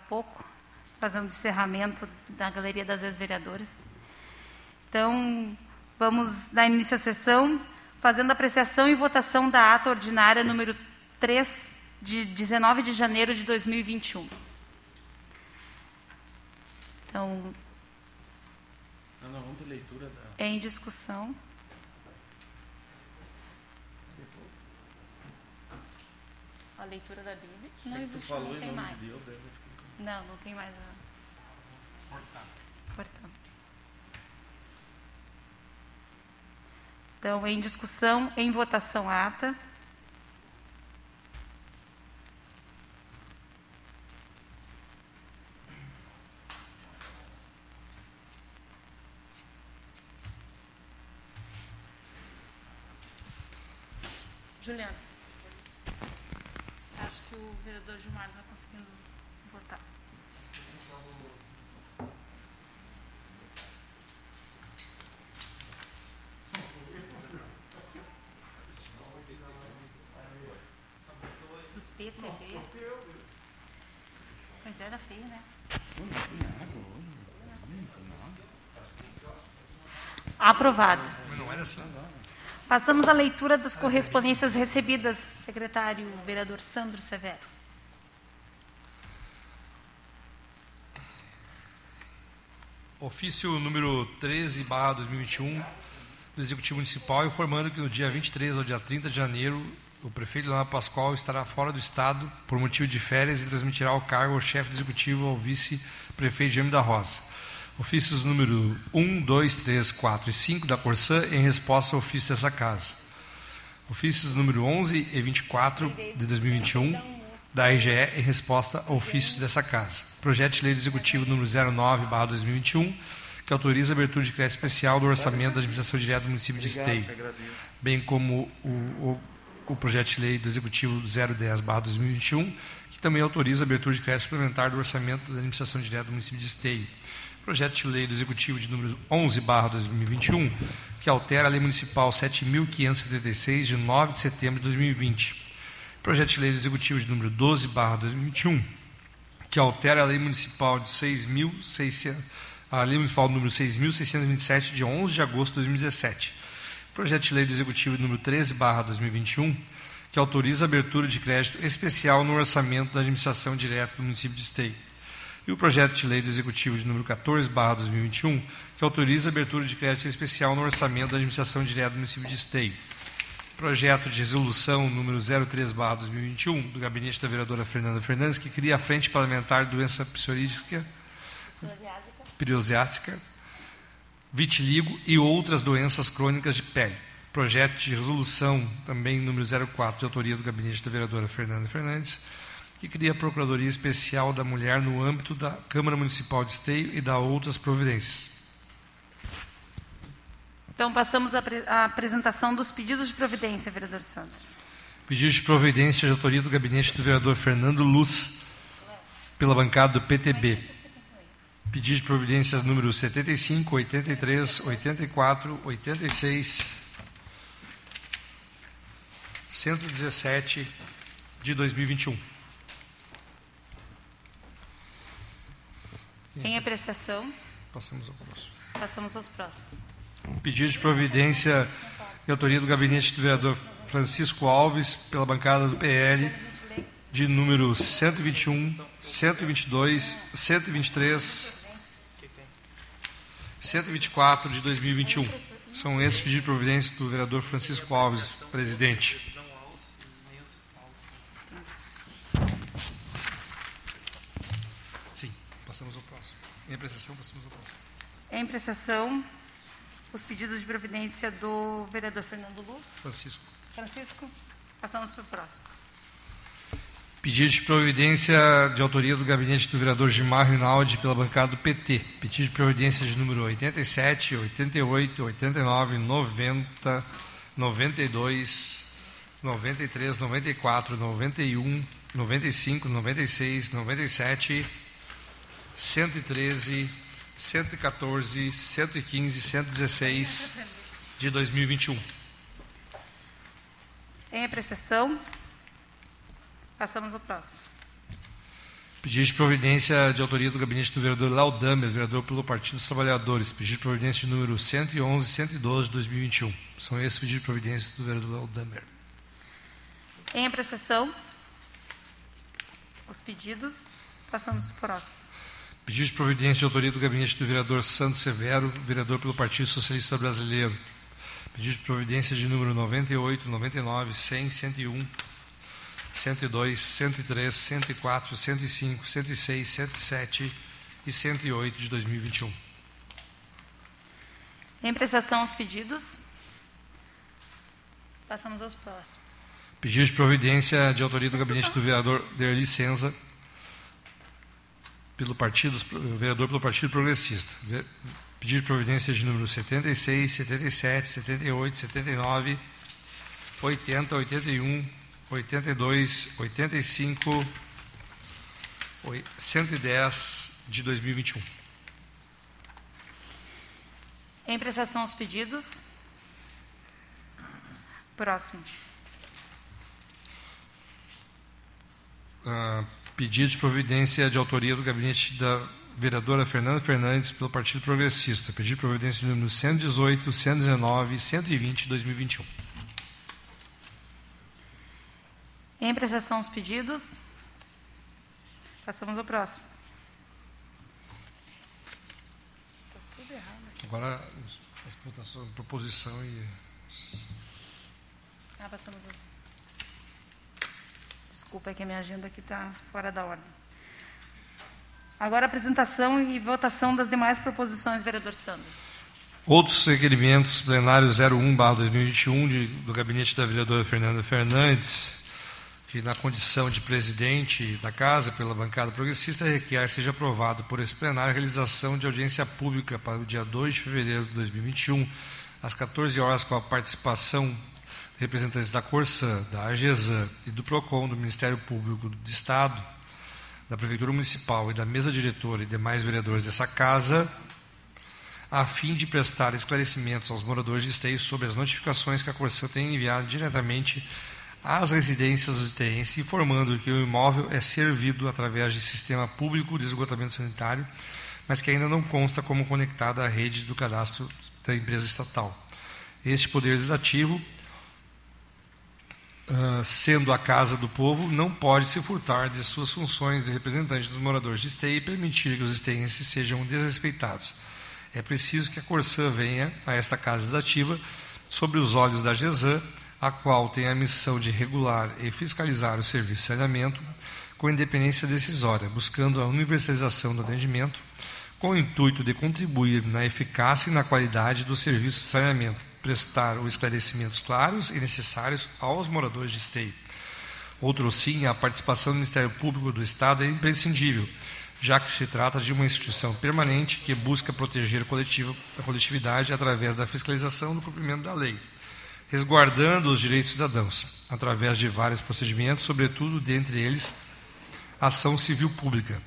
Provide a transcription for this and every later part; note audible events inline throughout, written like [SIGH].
pouco, fazendo o encerramento da Galeria das Ex-Vereadoras. Então, vamos dar início à sessão, fazendo apreciação e votação da ata ordinária número 3, de 19 de janeiro de 2021. Então, Não, não, vamos leitura da. é em discussão. A leitura da Bíblia não existe, falou não em tem nome mais. de Deus, Não, não tem mais a. Portanto. Então, em discussão, em votação a ata. Juliana. Acho que o vereador Gilmar não está conseguindo votar. Do PTB? Pois é, da feia, né? Aprovado. Mas não era assim. Passamos à leitura das correspondências recebidas, secretário vereador Sandro Severo. Ofício número 13, barra 2021, do Executivo Municipal, informando que no dia 23 ao dia 30 de janeiro, o prefeito Leonardo Pascoal estará fora do Estado por motivo de férias e transmitirá o cargo ao chefe do Executivo ao vice-prefeito Jaime da Rosa. Ofícios número 1, 2, 3, 4 e 5 da Corsã em resposta ao ofício dessa casa. Ofícios número 11 e 24 de 2021 da RGE em resposta ao ofício dessa casa. Projeto de Lei do Executivo número 09/2021, que autoriza a abertura de crédito especial do orçamento da administração direta do município de Esteio, bem como o, o, o projeto de lei do Executivo 010/2021, que também autoriza a abertura de crédito suplementar do orçamento da administração direta do município de Esteio. Projeto de lei do Executivo de número 11/2021, que altera a lei municipal 7576 de 9 de setembro de 2020. Projeto de lei do Executivo de número 12/2021, que altera a lei municipal de 6.600 a lei municipal número 6.627 de 11 de agosto de 2017. Projeto de lei do Executivo número 13/2021, que autoriza a abertura de crédito especial no orçamento da administração direta do município de Esteio. E o projeto de lei do Executivo de número 14/2021, que autoriza a abertura de crédito especial no orçamento da administração direta do município de Esteio. Projeto de resolução número 03/2021 do gabinete da vereadora Fernanda Fernandes, que cria a Frente Parlamentar de Doença Psoríaca psoriásica, vitiligo e outras doenças crônicas de pele. Projeto de resolução, também número 04, de autoria do gabinete da vereadora Fernanda Fernandes, que cria a Procuradoria Especial da Mulher no âmbito da Câmara Municipal de Esteio e da outras providências. Então, passamos à apre- à apresentação dos pedidos de providência, vereador Sandro. Pedido de providência de autoria do gabinete do vereador Fernando Luz, pela bancada do PTB. Pedido de providências número 75, 83, 84, 86, 117 de 2021. Em apreciação, Passamos ao próximo. passamos aos próximos. Pedido de providência de autoria do gabinete do vereador Francisco Alves, pela bancada do PL, de número 121, 122, 123, 124 de 2021. São esses pedidos de providência do vereador Francisco Alves, presidente. Sim, passamos ao próximo. Em apreciação, passamos ao próximo. Em apreciação, os pedidos de providência do vereador Fernando Luz. Francisco. Francisco, passamos para o próximo. Pedido de providência de autoria do gabinete do vereador Gilmar Rinaldi pela bancada do PT. Pedido de providência de número 87, 88, 89, 90, 92, 93, 94, 91, 95, 96, 97, 113, 114, 115, 116 de 2021. Em apreciação, passamos ao próximo. Pedido de providência de autoria do gabinete do vereador Laudamer, vereador pelo Partido dos Trabalhadores. Pedido de providência de número 111 e 112 de 2021. São esses pedidos de providência do vereador Laudamer. Em apreciação, os pedidos. Passamos para o próximo. Pedido de providência de autoria do gabinete do vereador Santos Severo, vereador pelo Partido Socialista Brasileiro. Pedido de providência de número 98, 99, 100, 101, 102, 103, 104, 105, 106, 107 e 108 de 2021. Em apreciação aos pedidos. Passamos aos próximos. Pedido de providência de autoria do gabinete do vereador Derli Senza, pelo partido, vereador pelo Partido Progressista. Pedido de providência de número 76, 77, 78, 79, 80, 81, 82, 85, 110 de 2021. Em prestação aos pedidos. Próximo. Uh, pedido de providência de autoria do gabinete da vereadora Fernanda Fernandes pelo Partido Progressista. Pedido de providência de número 118, 119 e 120 de 2021. Em apreciação aos pedidos. Passamos ao próximo. Está tudo errado. Agora, as proposição e. Ah, passamos as. Desculpa, é que a minha agenda aqui está fora da ordem. Agora, apresentação e votação das demais proposições, vereador Sandro. Outros requerimentos plenários 01-2021 do gabinete da vereadora Fernanda Fernandes, que na condição de presidente da Casa pela bancada progressista requer seja aprovado por esse plenário a realização de audiência pública para o dia 2 de fevereiro de 2021, às 14 horas, com a participação de representantes da Corsã, da AGESAN e do PROCON, do Ministério Público do Estado, da Prefeitura Municipal e da mesa diretora e demais vereadores dessa Casa, a fim de prestar esclarecimentos aos moradores de esteio sobre as notificações que a Corsã tem enviado diretamente às residências dos iteenses, informando que o imóvel é servido através de sistema público de esgotamento sanitário, mas que ainda não consta como conectado à rede do cadastro da empresa estatal. Este Poder Legislativo, uh, sendo a Casa do Povo, não pode se furtar de suas funções de representante dos moradores de esteio e permitir que os esteenses sejam desrespeitados. É preciso que a Corsã venha a esta Casa Legislativa sobre os olhos da GESAN a qual tem a missão de regular e fiscalizar o serviço de saneamento com independência decisória, buscando a universalização do atendimento, com o intuito de contribuir na eficácia e na qualidade do serviço de saneamento, prestar os esclarecimentos claros e necessários aos moradores de esteio. Outro sim, a participação do Ministério Público do Estado é imprescindível, já que se trata de uma instituição permanente que busca proteger a coletividade através da fiscalização do cumprimento da lei resguardando os direitos cidadãos, através de vários procedimentos, sobretudo dentre eles ação civil pública.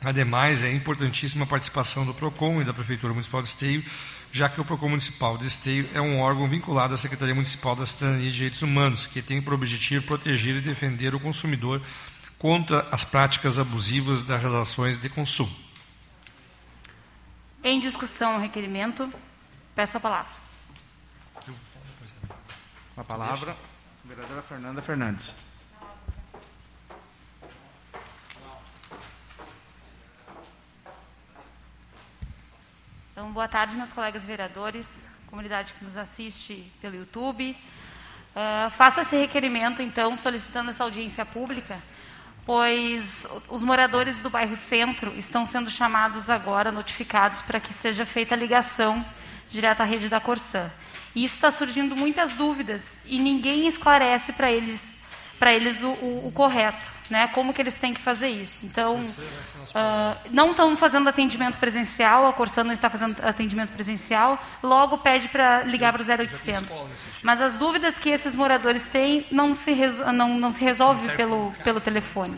Ademais, é importantíssima a participação do PROCON e da Prefeitura Municipal de Esteio, já que o PROCON Municipal de Esteio é um órgão vinculado à Secretaria Municipal da Cidadania e Direitos Humanos, que tem por objetivo proteger e defender o consumidor contra as práticas abusivas das relações de consumo. Em discussão o requerimento, peço a palavra. Com a palavra, vereadora Fernanda Fernandes. Então, boa tarde, meus colegas vereadores, comunidade que nos assiste pelo YouTube. Uh, faço esse requerimento, então, solicitando essa audiência pública, pois os moradores do bairro Centro estão sendo chamados agora, notificados, para que seja feita a ligação direta à rede da Corsã. E isso está surgindo muitas dúvidas e ninguém esclarece para eles para eles o, o, o, correto, né? Como que eles têm que fazer isso? Então, uh, não estão fazendo atendimento presencial, a Corsã não está fazendo atendimento presencial, logo pede para ligar para o 0800. Mas as dúvidas que esses moradores têm não se, não, não se resolve pelo, pelo telefone.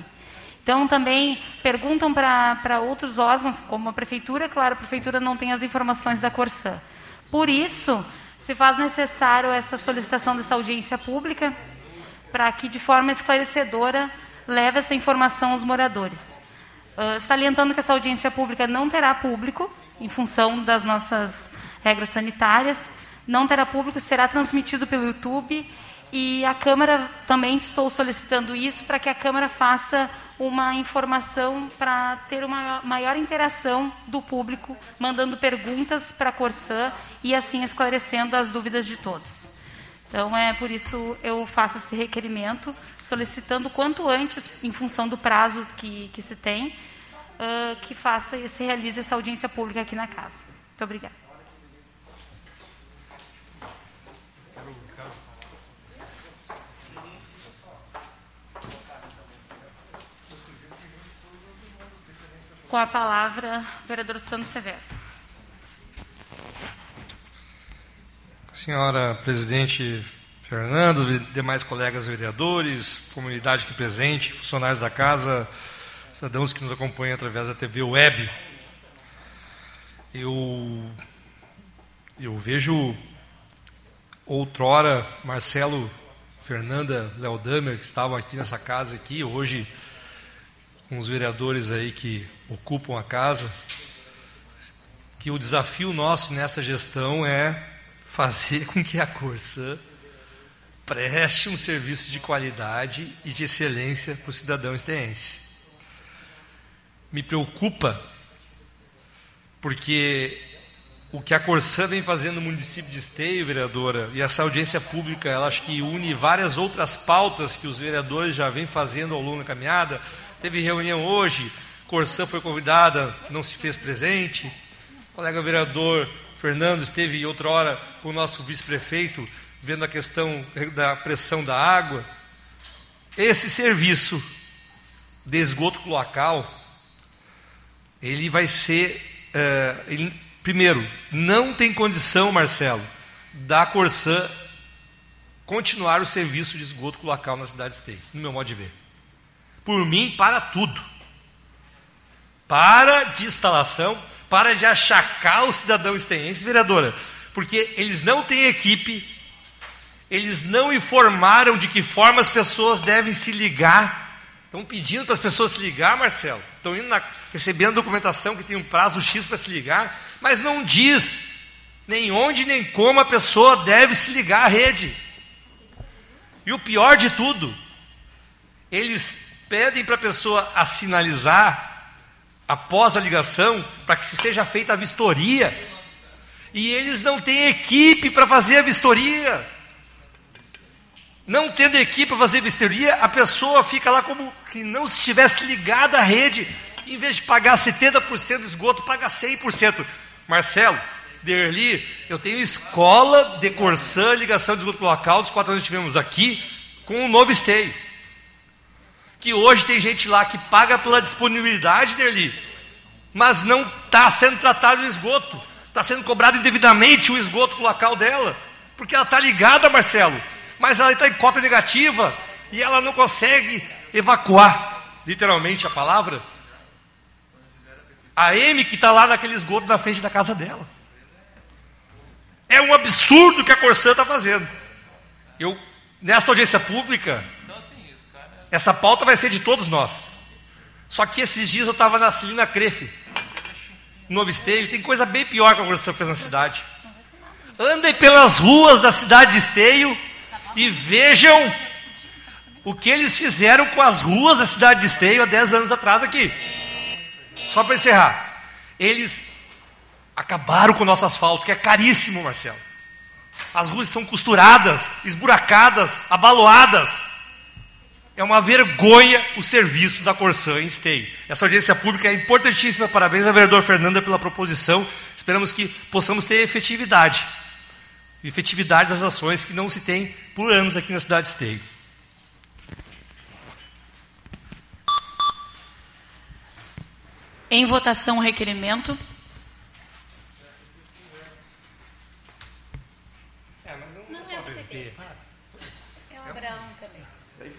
Então, também perguntam para outros órgãos, como a Prefeitura, claro, a Prefeitura não tem as informações da Corsã. Por isso, se faz necessário essa solicitação dessa audiência pública para que, de forma esclarecedora, leve essa informação aos moradores. Uh, salientando que essa audiência pública não terá público, em função das nossas regras sanitárias, não terá público, será transmitido pelo YouTube e a Câmara também estou solicitando isso para que a Câmara faça uma informação para ter uma maior interação do público, mandando perguntas para a Corsã e assim esclarecendo as dúvidas de todos. Então, é por isso eu faço esse requerimento, solicitando quanto antes, em função do prazo que, que se tem, uh, que faça e se realize essa audiência pública aqui na casa. Muito obrigada. Com a palavra, vereador Santos Severo. Senhora presidente Fernando, demais colegas vereadores, comunidade aqui presente, funcionários da casa, cidadãos que nos acompanham através da TV Web. Eu, eu vejo outrora Marcelo, Fernanda, Léo Damer, que estavam aqui nessa casa aqui, hoje com os vereadores aí que ocupam a casa, que o desafio nosso nessa gestão é fazer [LAUGHS] com que a Corsã preste um serviço de qualidade e de excelência para o cidadão esteense. Me preocupa porque o que a Corsã vem fazendo no município de Esteio, vereadora, e essa audiência pública, ela acho que une várias outras pautas que os vereadores já vêm fazendo ao longo da caminhada, Teve reunião hoje, Corsã foi convidada, não se fez presente. O colega vereador Fernando esteve outra hora com o nosso vice-prefeito, vendo a questão da pressão da água. Esse serviço de esgoto cloacal, ele vai ser, uh, ele, primeiro, não tem condição, Marcelo, da Corsã continuar o serviço de esgoto cloacal na cidade de no meu modo de ver. Por mim, para tudo. Para de instalação, para de achacar o cidadão estenhense, vereadora, porque eles não têm equipe, eles não informaram de que forma as pessoas devem se ligar. Estão pedindo para as pessoas se ligar, Marcelo. Estão indo na, recebendo documentação que tem um prazo X para se ligar, mas não diz nem onde nem como a pessoa deve se ligar à rede. E o pior de tudo, eles pedem para a pessoa a sinalizar após a ligação para que se seja feita a vistoria. E eles não têm equipe para fazer a vistoria. Não tendo equipe para fazer a vistoria, a pessoa fica lá como que não estivesse ligada à rede. Em vez de pagar 70% do esgoto, paga 100%. Marcelo, Derli, eu tenho escola de Corsã, ligação de esgoto local, dos quatro anos que tivemos aqui, com um novo esteio que hoje tem gente lá que paga pela disponibilidade dele, mas não está sendo tratado o esgoto, está sendo cobrado indevidamente o esgoto local dela, porque ela está ligada, Marcelo, mas ela está em cota negativa e ela não consegue evacuar, literalmente a palavra, a M que está lá naquele esgoto na frente da casa dela. É um absurdo que a Corsã está fazendo. Eu, nessa audiência pública, essa pauta vai ser de todos nós. Só que esses dias eu estava na Celina Crefe, no Esteio, tem coisa bem pior que a Organização fez na cidade. Andem pelas ruas da cidade de Esteio e vejam o que eles fizeram com as ruas da cidade de Esteio há 10 anos atrás aqui. Só para encerrar. Eles acabaram com o nosso asfalto, que é caríssimo, Marcelo. As ruas estão costuradas, esburacadas, abaloadas. É uma vergonha o serviço da Corsã em Esteio. Essa audiência pública é importantíssima. Parabéns ao vereador Fernanda pela proposição. Esperamos que possamos ter efetividade. Efetividade das ações que não se tem por anos aqui na cidade de Esteio. Em votação, o requerimento. É, mas não, não é só BBB. É o Abraão também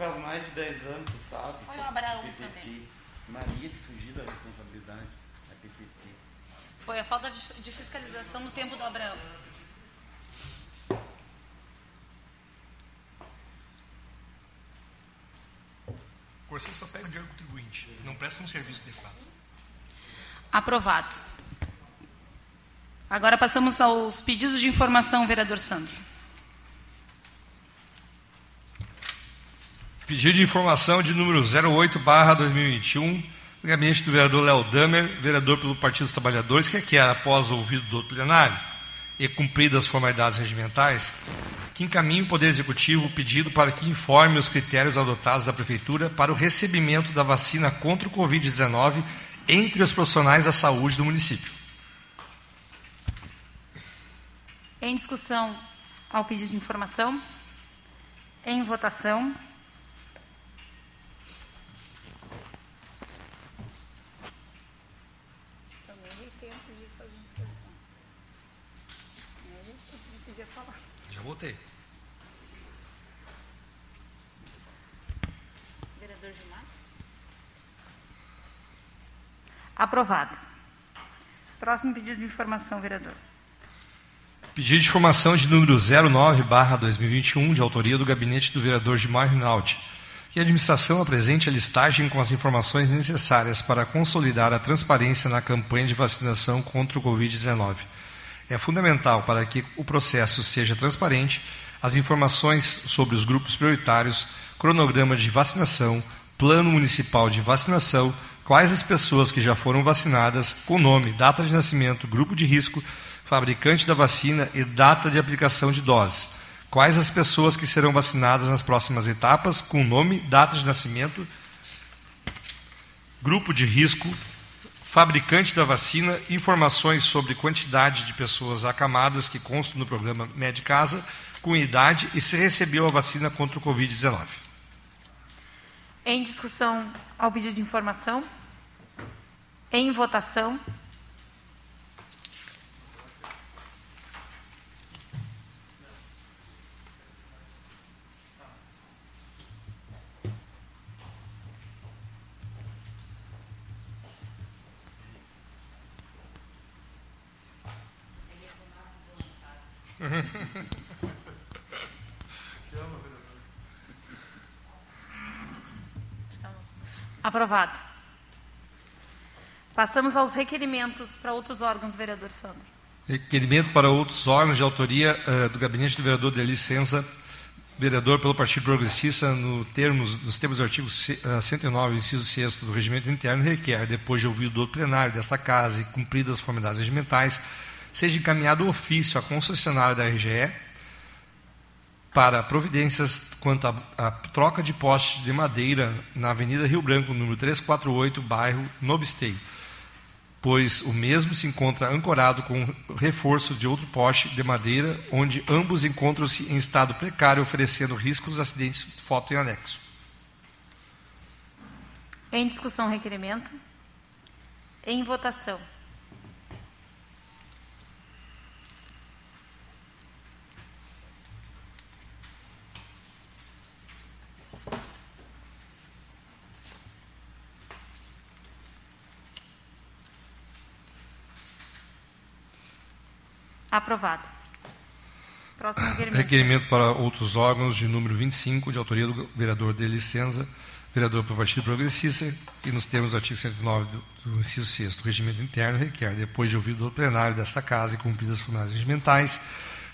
faz mais de 10 anos, tu sabe. Foi o Abraão PPP. também. Maria de fugir da responsabilidade. É PPP. Foi a falta de fiscalização no tempo do Abraão. Corsair só pega o dinheiro contribuinte, não presta um serviço adequado. Aprovado. Agora passamos aos pedidos de informação, vereador Sandro. Pedido de informação de número 08, barra 2021, do gabinete do vereador Léo Damer, vereador pelo Partido dos Trabalhadores, que requer, após o ouvido do plenário e cumpridas as formalidades regimentais, que encaminhe o Poder Executivo o pedido para que informe os critérios adotados da Prefeitura para o recebimento da vacina contra o Covid-19 entre os profissionais da saúde do município. Em discussão ao pedido de informação. Em votação. Já votei. Vereador Gilmar? Aprovado. Próximo pedido de informação, vereador. Pedido de informação de número 09, barra 2021, de autoria do gabinete do vereador Gilmar Rinaldi, que a administração apresente a listagem com as informações necessárias para consolidar a transparência na campanha de vacinação contra o Covid-19. É fundamental para que o processo seja transparente as informações sobre os grupos prioritários, cronograma de vacinação, plano municipal de vacinação, quais as pessoas que já foram vacinadas, com nome, data de nascimento, grupo de risco, fabricante da vacina e data de aplicação de doses. Quais as pessoas que serão vacinadas nas próximas etapas, com nome, data de nascimento, grupo de risco, fabricante da vacina, informações sobre quantidade de pessoas acamadas que constam no programa Medicasa, com idade e se recebeu a vacina contra o Covid-19. Em discussão ao pedido de informação. Em votação. [LAUGHS] Aprovado. Passamos aos requerimentos para outros órgãos, vereador Sandro. Requerimento para outros órgãos de autoria uh, do gabinete do vereador Deli Senza, vereador pelo Partido Progressista, no termos, nos termos do artigo 109, inciso 6 do regimento interno, requer, depois de ouvido do plenário desta casa e cumpridas as formalidades regimentais, seja encaminhado ofício à concessionária da RGE para providências quanto à, troca de postes de madeira na Avenida Rio Branco, número 348, bairro Novo Esteio, pois o mesmo se encontra ancorado com reforço de outro poste de madeira, onde ambos encontram-se em estado precário, oferecendo riscos de acidentes, foto em anexo. Em discussão, requerimento. Em votação. Aprovado. Próximo requerimento. Para outros órgãos de número 25, de autoria do vereador de licença, vereador pelo Partido Progressista, e nos termos do artigo 109 do, do inciso 6 do regimento interno, requer, depois de ouvido do plenário desta Casa e cumpridas as formalidades regimentais,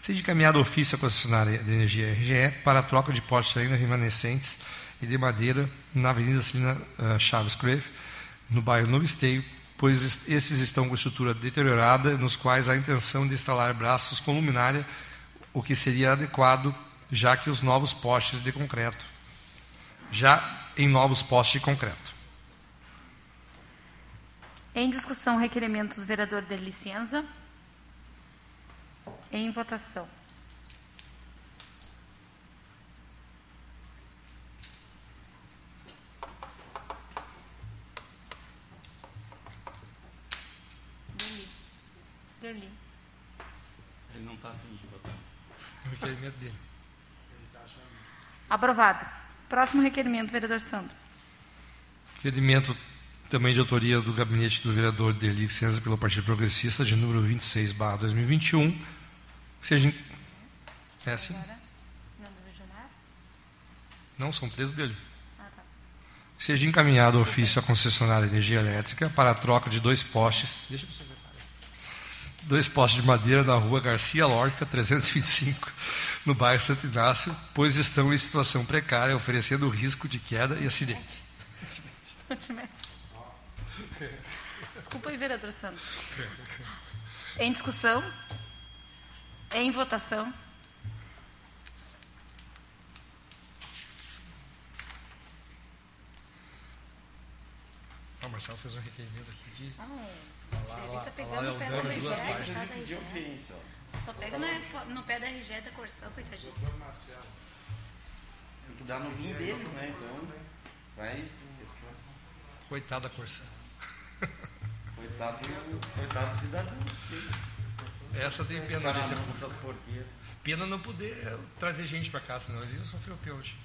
seja encaminhado ofício à concessionária de energia RGE para a troca de postes ainda remanescentes e de madeira na Avenida Celina uh, Chaves Creve, no bairro Novo Esteio, pois esses estão com estrutura deteriorada, nos quais há intenção de instalar braços com luminária, o que seria adequado, já que os novos postes de concreto, já em novos postes de concreto. Em discussão, requerimento do vereador de licença. Em votação. Derli. Ele não está afim de votar. O requerimento dele. Aprovado. Próximo requerimento, vereador Sandro. Requerimento também de autoria do gabinete do vereador Deli Licença pelo Partido Progressista, de número 26, barra 2021. Seja. É assim? Não, são três dele. Ah, tá. seja encaminhado ofício à concessionária de energia elétrica para a troca de dois postes. Dois postes de madeira na rua Garcia Lorca, 325, no bairro Santo Inácio, pois estão em situação precária, oferecendo risco de queda e acidente. Desculpa aí, vereador Santos. Em discussão? Em votação? Ah, o Marcelo fez um requerimento aqui de. Ah, lá, ele está pegando o pé da RG. Você só pega no, no pé da RG da Corsão, coitadinho. Tem que dar no rim deles, né? Então, vai. Coitado da Corsão. Coitado, coitado do cidadão. Essa tem pena audiência pública. Pena não poder trazer gente para cá, senão eles iam sofrer o pênalti.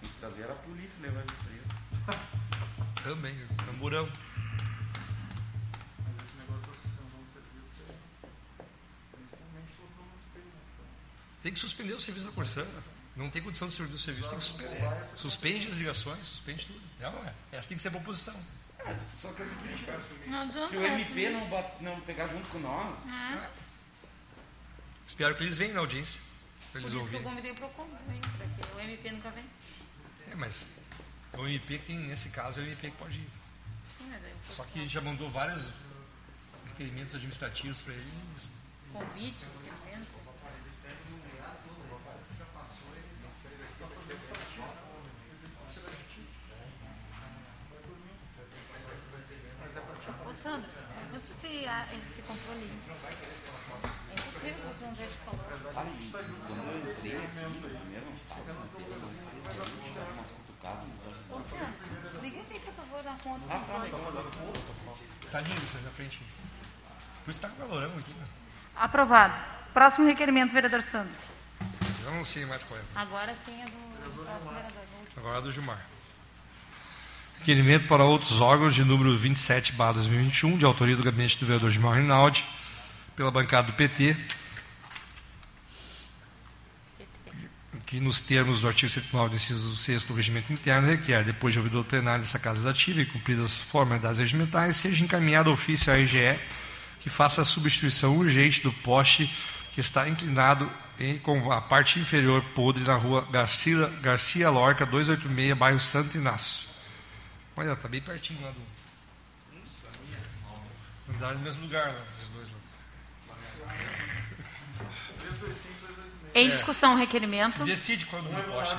Tem que trazer a polícia levar eles presos. Também, camburão. Tem que suspender o serviço da Corsã. Não tem condição de servir o serviço, tem que suspender. Suspende as ligações, suspende tudo. É, não é? Essa tem que ser a proposição. É, só que é o seguinte, cara. Se o MP não, bat, não pegar junto com nós, É. Espero que eles venham na audiência. Para Por eles isso que eu convidei o PROCON porque o MP nunca vem. É, mas o MP que tem, nesse caso, é o MP que pode ir. Sim, mas aí Só que a gente já mandou vários requerimentos administrativos para eles. convite, requerimento. Ô Sandra, você se há esse controle é impossível você não de calor. quando eu entrei aqui, primeiro umas cutucadas. Liga aqui, por favor, conta Ah, tá. Tá lindo isso aí na frente. Por isso tá com calorão aqui. Né? Aprovado. Próximo requerimento, vereador Sandro. Eu não sei mais qual é. Agora sim é do, do próximo vereador. Agora é do Gilmar. Requerimento para outros órgãos de número 27, 2021, de autoria do gabinete do vereador Gilmar Rinaldi, pela bancada do PT, que nos termos do artigo 79 do inciso 6 do regimento interno requer, depois de ouvido o plenário dessa Casa Legislativa e cumpridas as formalidades regimentais, seja encaminhado ofício à RGE que faça a substituição urgente do poste que está inclinado em, com a parte inferior podre na rua Garcia, Garcia Lorca, 286, bairro Santo Inácio. Olha, está bem pertinho lá do. Andaram no mesmo lugar lá, os dois lá. [LAUGHS] Em discussão, o requerimento. Decide quando o poste.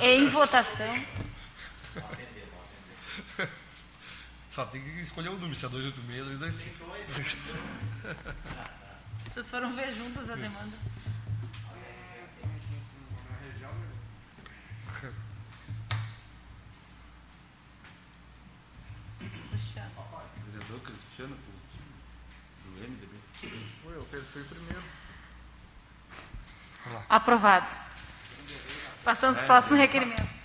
[LAUGHS] Em votação. Só tem que escolher o número, se é 286 225. Vocês foram ver juntos a demanda. Puxando. Vereador Cristiano Coutinho, do MDB. Oi, eu fui o primeiro. Aprovado. Passamos para o próximo requerimento.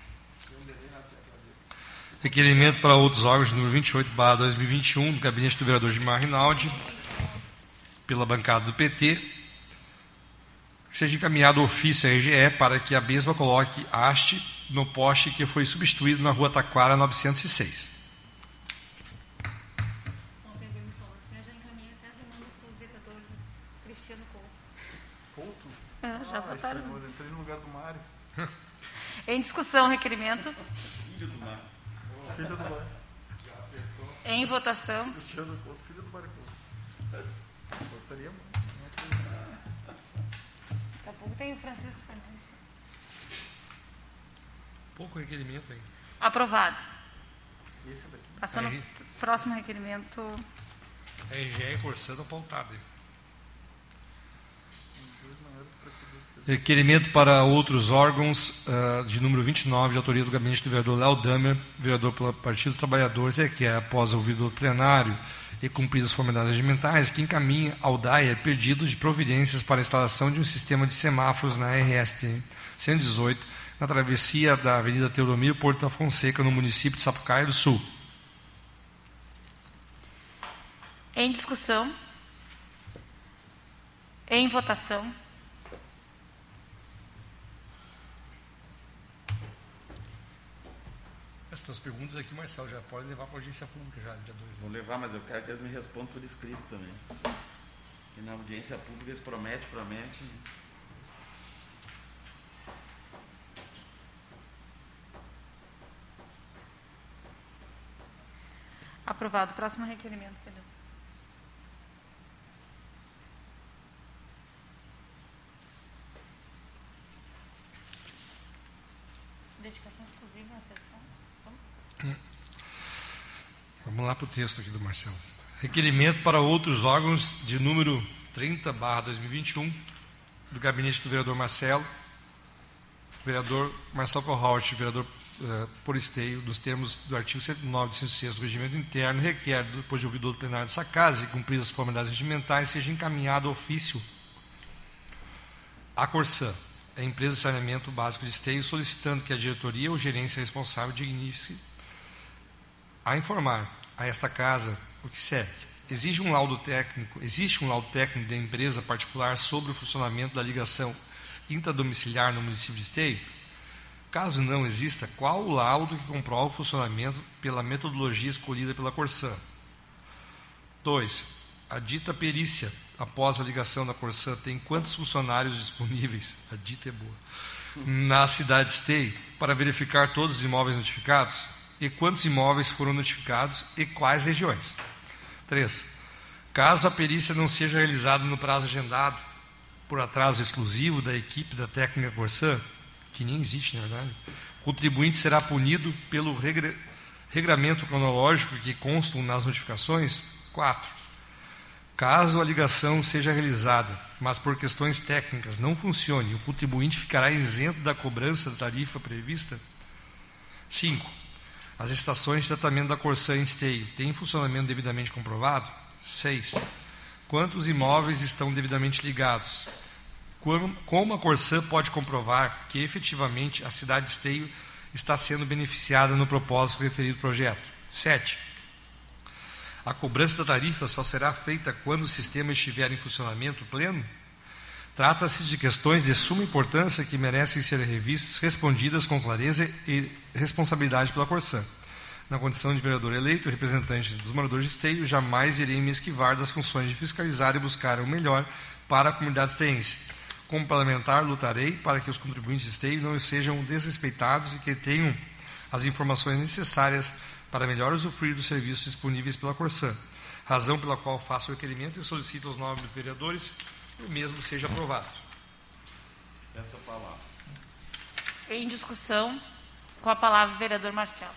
Requerimento para outros órgãos, número 28, barra 2021, do gabinete do vereador Gilmar Rinaldi, pela bancada do PT, que seja encaminhado ofício à RGE para que a mesma coloque haste no poste que foi substituído na rua Taquara 906. É, entrei no lugar do Mário. [LAUGHS] Em discussão, requerimento. Filho do mar. Filho do Mário. Em votação. Cristiano Couto, filho do Mário Couto. Gostaria muito. Daqui a pouco tem o Francisco Fernandes. Pouco requerimento aí. Aprovado. Esse daqui. Passamos Aí. para o próximo requerimento. RGE Corsando apontado. Requerimento para outros órgãos, ah, de número 29, de autoria do gabinete do vereador Léo Damer, vereador pelo Partido dos Trabalhadores, requer, após ouvido plenário e cumpridas as formalidades regimentais, que encaminhe ao DAIR pedido de providências para a instalação de um sistema de semáforos na RST 118, na travessia da Avenida Teodomiro Porto da Fonseca, no município de Sapucaia do Sul. Em discussão. Em votação. Essas perguntas aqui, Marcelo, já pode levar para a audiência pública já, dia 2. Né? Vou levar, mas eu quero que eles me respondam por escrito também. E na audiência pública eles prometem, prometem. Aprovado. Próximo requerimento, Pedro. Dedicação exclusiva à sessão. Vamos, lá para o texto aqui do Marcelo. Requerimento para outros órgãos de número 30, barra 2021, do gabinete do vereador Marcelo, vereador Marcelo Corraut, vereador uh, por esteio, dos termos do artigo 109 de 106 do regimento interno, requer, depois de ouvido do plenário dessa casa e cumpridas as formalidades regimentais, seja encaminhado ofício à Corsã, a empresa de saneamento básico de esteio, solicitando que a diretoria ou gerência responsável dignifique a informar a esta casa o que segue. Exige um laudo técnico, existe um laudo técnico da empresa particular sobre o funcionamento da ligação intradomiciliar no município de Esteio? Caso não exista, qual o laudo que comprova o funcionamento pela metodologia escolhida pela Corsã? 2. A dita perícia, após a ligação da Corsã, tem quantos funcionários disponíveis? A dita é boa. Na cidade de Esteio, para verificar todos os imóveis notificados? E quantos imóveis foram notificados e quais regiões? 3. Caso a perícia não seja realizada no prazo agendado, por atraso exclusivo da equipe da técnica Corsã, que nem existe, na verdade, o contribuinte será punido pelo regra, regramento cronológico que constam nas notificações. 4. Caso a ligação seja realizada, mas por questões técnicas não funcione, o contribuinte ficará isento da cobrança da tarifa prevista. 5. As estações de tratamento da Corsã em esteio têm funcionamento devidamente comprovado? 6. Quantos imóveis estão devidamente ligados? Como a Corsã pode comprovar que efetivamente a cidade de Esteio está sendo beneficiada no propósito referido projeto? 7. A cobrança da tarifa só será feita quando o sistema estiver em funcionamento pleno? Trata-se de questões de suma importância que merecem ser revistas, respondidas com clareza e responsabilidade pela Corsã. Na condição de vereador eleito e representante dos moradores de Esteio, jamais irei me esquivar das funções de fiscalizar e buscar o melhor para a comunidade esteense como parlamentar, lutarei para que os contribuintes de esteio não sejam desrespeitados e que tenham as informações necessárias para melhor usufruir dos serviços disponíveis pela Corsã, razão pela qual faço o requerimento e solicito aos nobres vereadores o mesmo seja aprovado. Essa palavra. Em discussão, com a palavra o vereador Marcelo.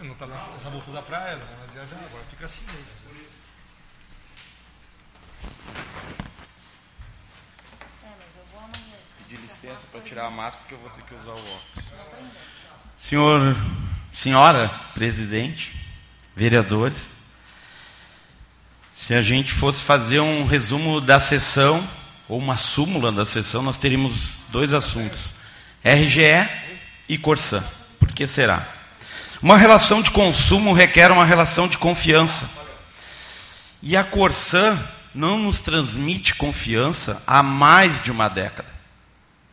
Não tá na, já voltou da praia, né? mas já, já agora fica assim mesmo. Pedir licença para tirar a máscara que eu vou ter que usar o óculos. Senhor, senhora presidente, vereadores, se a gente fosse fazer um resumo da sessão ou uma súmula da sessão, nós teríamos dois assuntos: RGE e Corsã. Por que será? Uma relação de consumo requer uma relação de confiança. E a Corsã não nos transmite confiança há mais de uma década.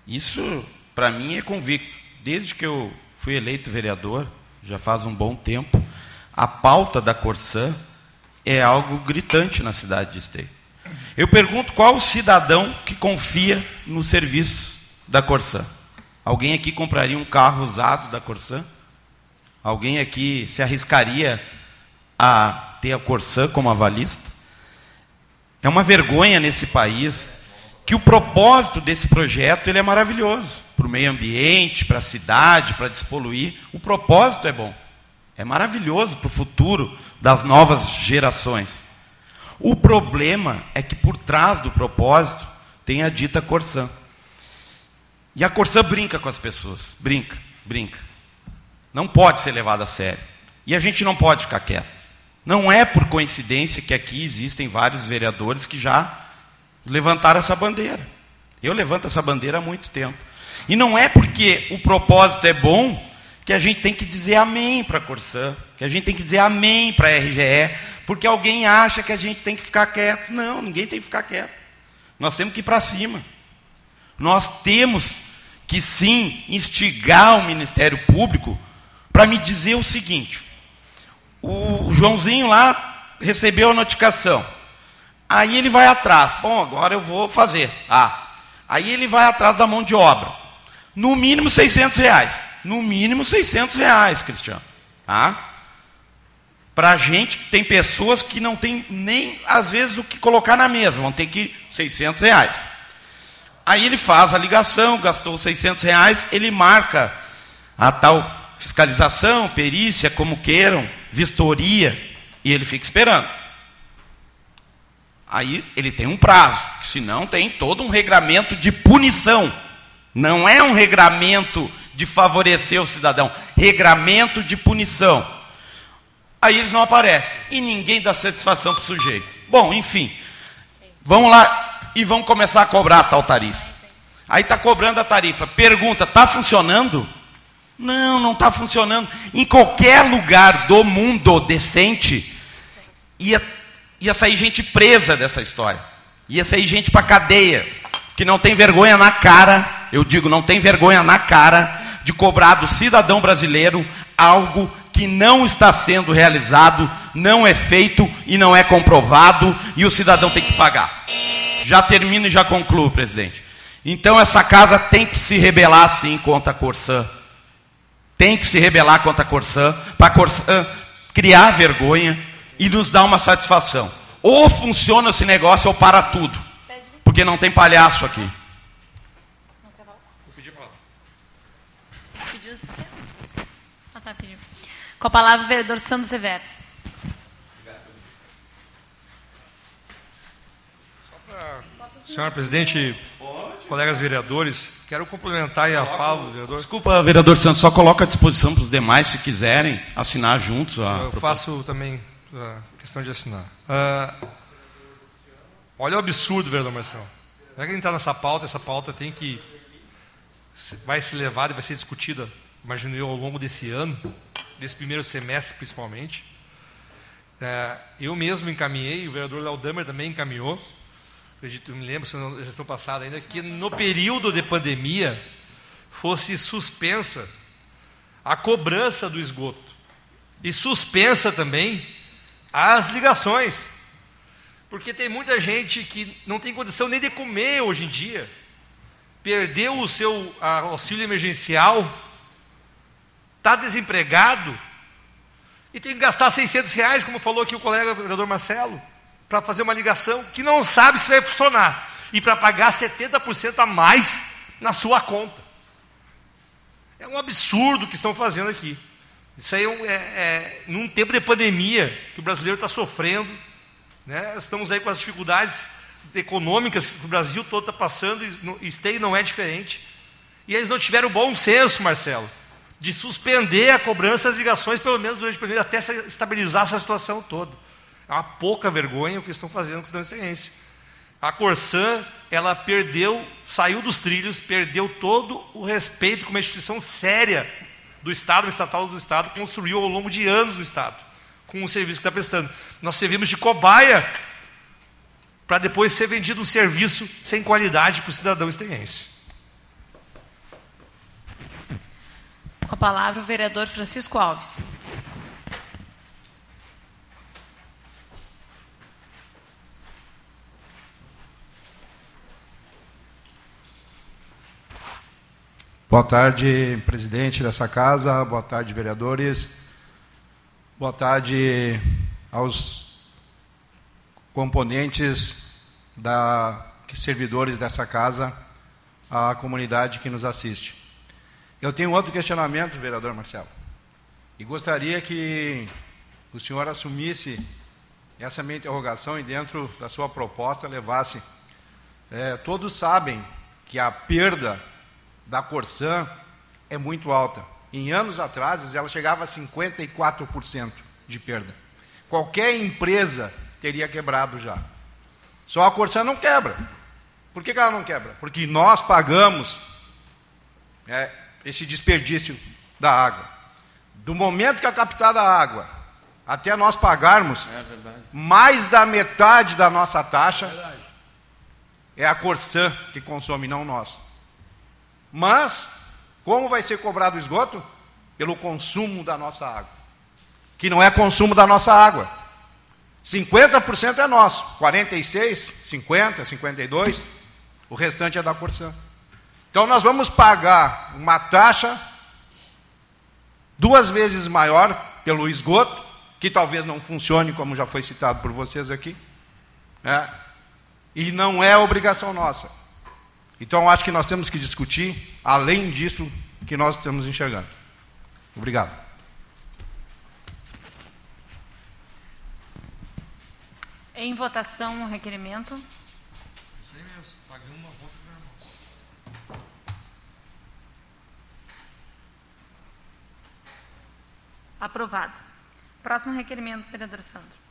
Isso, para mim, é convicto. Desde que eu fui eleito vereador, já faz um bom tempo, a pauta da Corsã é algo gritante na cidade de Esteio. Eu pergunto qual cidadão que confia no serviço da Corsã. Alguém aqui compraria um carro usado da Corsã? Alguém aqui se arriscaria a ter a Corsã como avalista? É uma vergonha nesse país que o propósito desse projeto ele é maravilhoso para o meio ambiente, para a cidade, para despoluir. O propósito é bom, é maravilhoso para o futuro das novas gerações. O problema é que por trás do propósito tem a dita Corsã. E a Corsã brinca com as pessoas, brinca, brinca. Não pode ser levada a sério. E a gente não pode ficar quieto. Não é por coincidência que aqui existem vários vereadores que já levantaram essa bandeira. Eu levanto essa bandeira há muito tempo. E não é porque o propósito é bom que a gente tem que dizer amém para a Corsã, que a gente tem que dizer amém para a RGE, porque alguém acha que a gente tem que ficar quieto. Não, ninguém tem que ficar quieto. Nós temos que ir para cima. Nós temos que sim instigar o Ministério Público para me dizer o seguinte: o Joãozinho lá recebeu a notificação. Aí ele vai atrás. Bom, agora eu vou fazer. Ah, aí ele vai atrás da mão de obra. No mínimo 600 reais. No mínimo 600 reais, Cristiano. Tá? Para gente tem pessoas que não tem nem, às vezes, o que colocar na mesa. Vão ter que 600 reais. Aí ele faz a ligação, gastou 600 reais, ele marca a tal fiscalização, perícia, como queiram, vistoria, e ele fica esperando. Aí ele tem um prazo, senão tem todo um regramento de punição. Não é um regramento de favorecer o cidadão, regramento de punição. Aí eles não aparecem e ninguém dá satisfação para o sujeito. Bom, enfim, vamos lá e vão começar a cobrar a tal tarifa. Aí está cobrando a tarifa. Pergunta: está funcionando? Não, não está funcionando. Em qualquer lugar do mundo decente, ia, ia sair gente presa dessa história. Ia sair gente para cadeia. Que não tem vergonha na cara, eu digo, não tem vergonha na cara de cobrar do cidadão brasileiro algo que não está sendo realizado, não é feito e não é comprovado, e o cidadão tem que pagar. Já termino e já concluo, presidente. Então essa casa tem que se rebelar sim contra a Corsã tem que se rebelar contra a Corsã, para a Corsã criar vergonha e nos dar uma satisfação. Ou funciona esse negócio ou para tudo. Porque não tem palhaço aqui. Ah, tá, Com a palavra o vereador Sandro Severo. Senhora presidente, colegas vereadores, quero complementar a fala do vereador. Desculpa, vereador Santos, só coloca à disposição para os demais, se quiserem, assinar juntos. A Eu faço também a questão de assinar. Uh, olha o absurdo, vereador Marcelo. Já que a gente está nessa pauta, essa pauta tem que. vai se levar e vai ser discutida, imagino eu, ao longo desse ano, desse primeiro semestre principalmente. Uh, eu mesmo encaminhei, o vereador Léo também encaminhou acredito, me lembro, se na gestão passada ainda, que no período de pandemia fosse suspensa a cobrança do esgoto e suspensa também as ligações. Porque tem muita gente que não tem condição nem de comer hoje em dia, perdeu o seu auxílio emergencial, está desempregado e tem que gastar 600 reais, como falou aqui o colega o vereador Marcelo para fazer uma ligação que não sabe se vai funcionar e para pagar 70% a mais na sua conta. É um absurdo o que estão fazendo aqui. Isso aí é, é, é num tempo de pandemia que o brasileiro está sofrendo, né? estamos aí com as dificuldades econômicas que o Brasil todo está passando e Esteio não é diferente. E eles não tiveram bom senso, Marcelo, de suspender a cobrança das ligações, pelo menos durante o período, até estabilizar essa situação toda. É uma pouca vergonha o que estão fazendo com os cidadãos A Corsã, ela perdeu, saiu dos trilhos, perdeu todo o respeito como uma instituição séria do Estado, estatal do Estado, construiu ao longo de anos no Estado, com o serviço que está prestando. Nós servimos de cobaia para depois ser vendido um serviço sem qualidade para o cidadão estenhense. Com a palavra o vereador Francisco Alves. Boa tarde, presidente dessa casa, boa tarde, vereadores, boa tarde aos componentes da servidores dessa casa, à comunidade que nos assiste. Eu tenho outro questionamento, vereador Marcelo, e gostaria que o senhor assumisse essa minha interrogação e dentro da sua proposta levasse. É, todos sabem que a perda da Corsã é muito alta. Em anos atrás, ela chegava a 54% de perda. Qualquer empresa teria quebrado já. Só a Corsã não quebra. Por que, que ela não quebra? Porque nós pagamos é, esse desperdício da água. Do momento que é captada a água até nós pagarmos, é mais da metade da nossa taxa é, é a Corsã que consome, não nós Mas, como vai ser cobrado o esgoto? Pelo consumo da nossa água. Que não é consumo da nossa água. 50% é nosso, 46, 50, 52, o restante é da Corsã. Então nós vamos pagar uma taxa duas vezes maior pelo esgoto, que talvez não funcione, como já foi citado por vocês aqui, né? e não é obrigação nossa. Então acho que nós temos que discutir, além disso que nós estamos enxergando. Obrigado. Em votação o requerimento. Isso aí mesmo, pagamos uma volta para Aprovado. Próximo requerimento, vereador Sandro.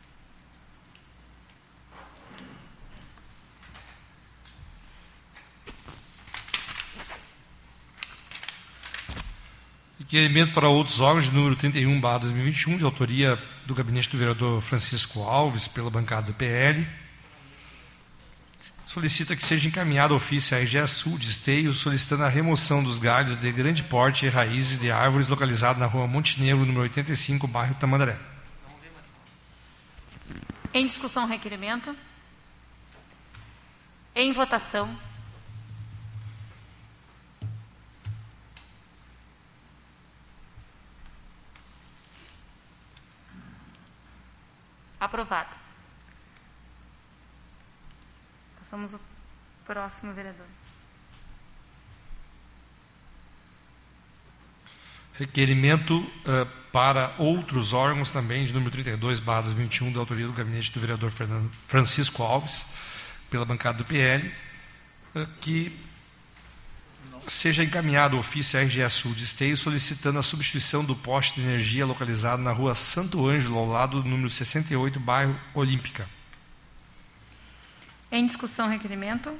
Requerimento para outros órgãos, número 31, barra 2021, de autoria do gabinete do vereador Francisco Alves, pela bancada do PL. Solicita que seja encaminhado ofício à RGE Sul de Esteio, solicitando a remoção dos galhos de grande porte e raízes de árvores localizadas na rua Montenegro, número 85, bairro Tamandaré. Em discussão, requerimento. Em votação. Aprovado. Passamos ao próximo vereador. Requerimento uh, para outros órgãos também, de número 32, barra 2021, da autoria do gabinete do vereador Fernando Francisco Alves, pela bancada do PL, uh, que seja encaminhado o ofício à RGE Sul de Esteio solicitando a substituição do poste de energia localizado na rua Santo Ângelo, ao lado do número 68, bairro Olímpica. Em discussão, requerimento.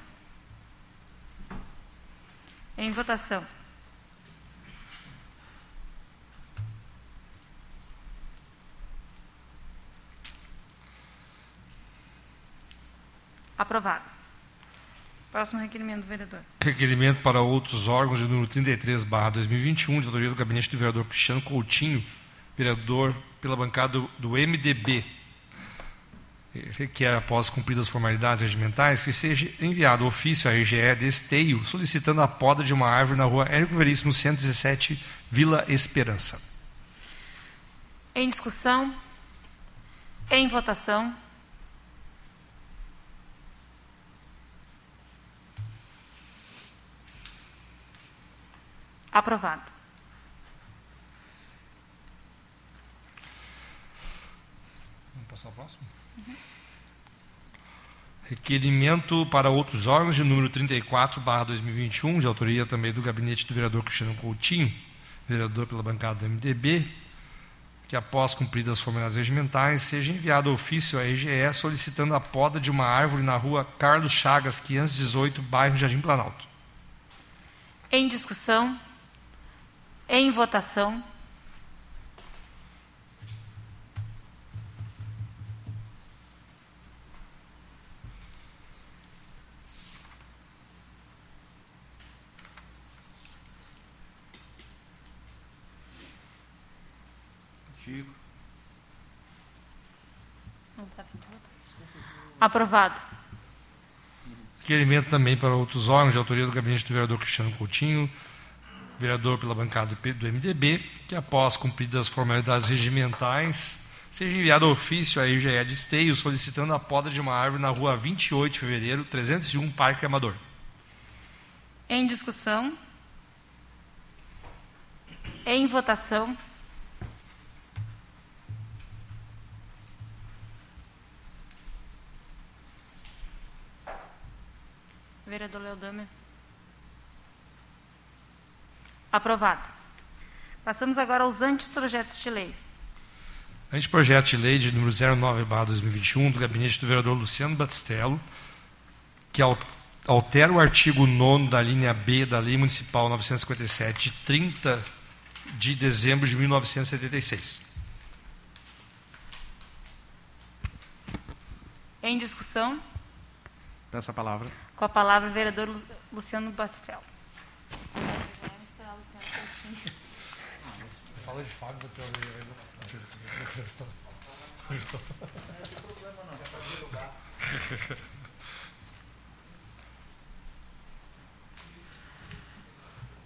Em votação. Aprovado. Próximo requerimento, vereador. Requerimento para outros órgãos de número 33, barra 2021, de autoria do gabinete do vereador Cristiano Coutinho, vereador pela bancada do, do MDB. Requer, após cumpridas as formalidades regimentais, que seja enviado ofício à RGE de Esteio, solicitando a poda de uma árvore na rua Érico Veríssimo 117, Vila Esperança. Em discussão. Em votação. Aprovado. Vamos passar ao próximo? Requerimento para outros órgãos de número 34, barra 2021, de autoria também do gabinete do vereador Cristiano Coutinho, vereador pela bancada do MDB, que após cumpridas as formalidades regimentais, seja enviado ofício à RGE solicitando a poda de uma árvore na rua Carlos Chagas, 518, bairro Jardim Planalto. Em discussão. Em votação. Aprovado. Requerimento também para outros órgãos de autoria do gabinete do vereador Cristiano Coutinho, vereador pela bancada do MDB, que após cumpridas as formalidades regimentais, seja enviado ofício à IGE de Esteio solicitando a poda de uma árvore na rua 28 de fevereiro, 301, Parque Amador. Em discussão. Em votação. Vereador Leodamer. Aprovado. Passamos agora aos anteprojetos de lei. Anteprojeto de lei de número 09/2021 do gabinete do vereador Luciano Batistello, que altera o artigo 9 da linha B da Lei Municipal 957 de 30 de dezembro de 1976. Em discussão? Peço a palavra. Com a palavra, o vereador Luciano Batistello. Fala de Fábio, você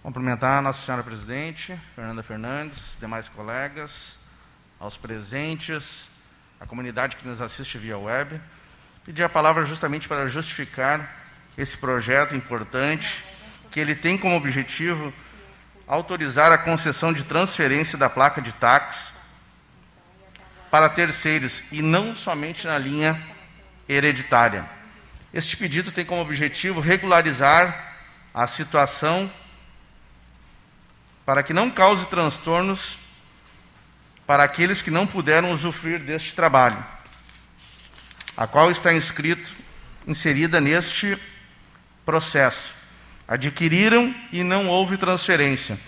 Cumprimentar a Nossa Senhora Presidente, Fernanda Fernandes, demais colegas, aos presentes, a comunidade que nos assiste via web. Pedir a palavra justamente para justificar esse projeto importante, que ele tem como objetivo autorizar a concessão de transferência da placa de táxi para terceiros e não somente na linha hereditária. Este pedido tem como objetivo regularizar a situação para que não cause transtornos para aqueles que não puderam usufruir deste trabalho, a qual está inscrito, inserida neste processo. Adquiriram e não houve transferência.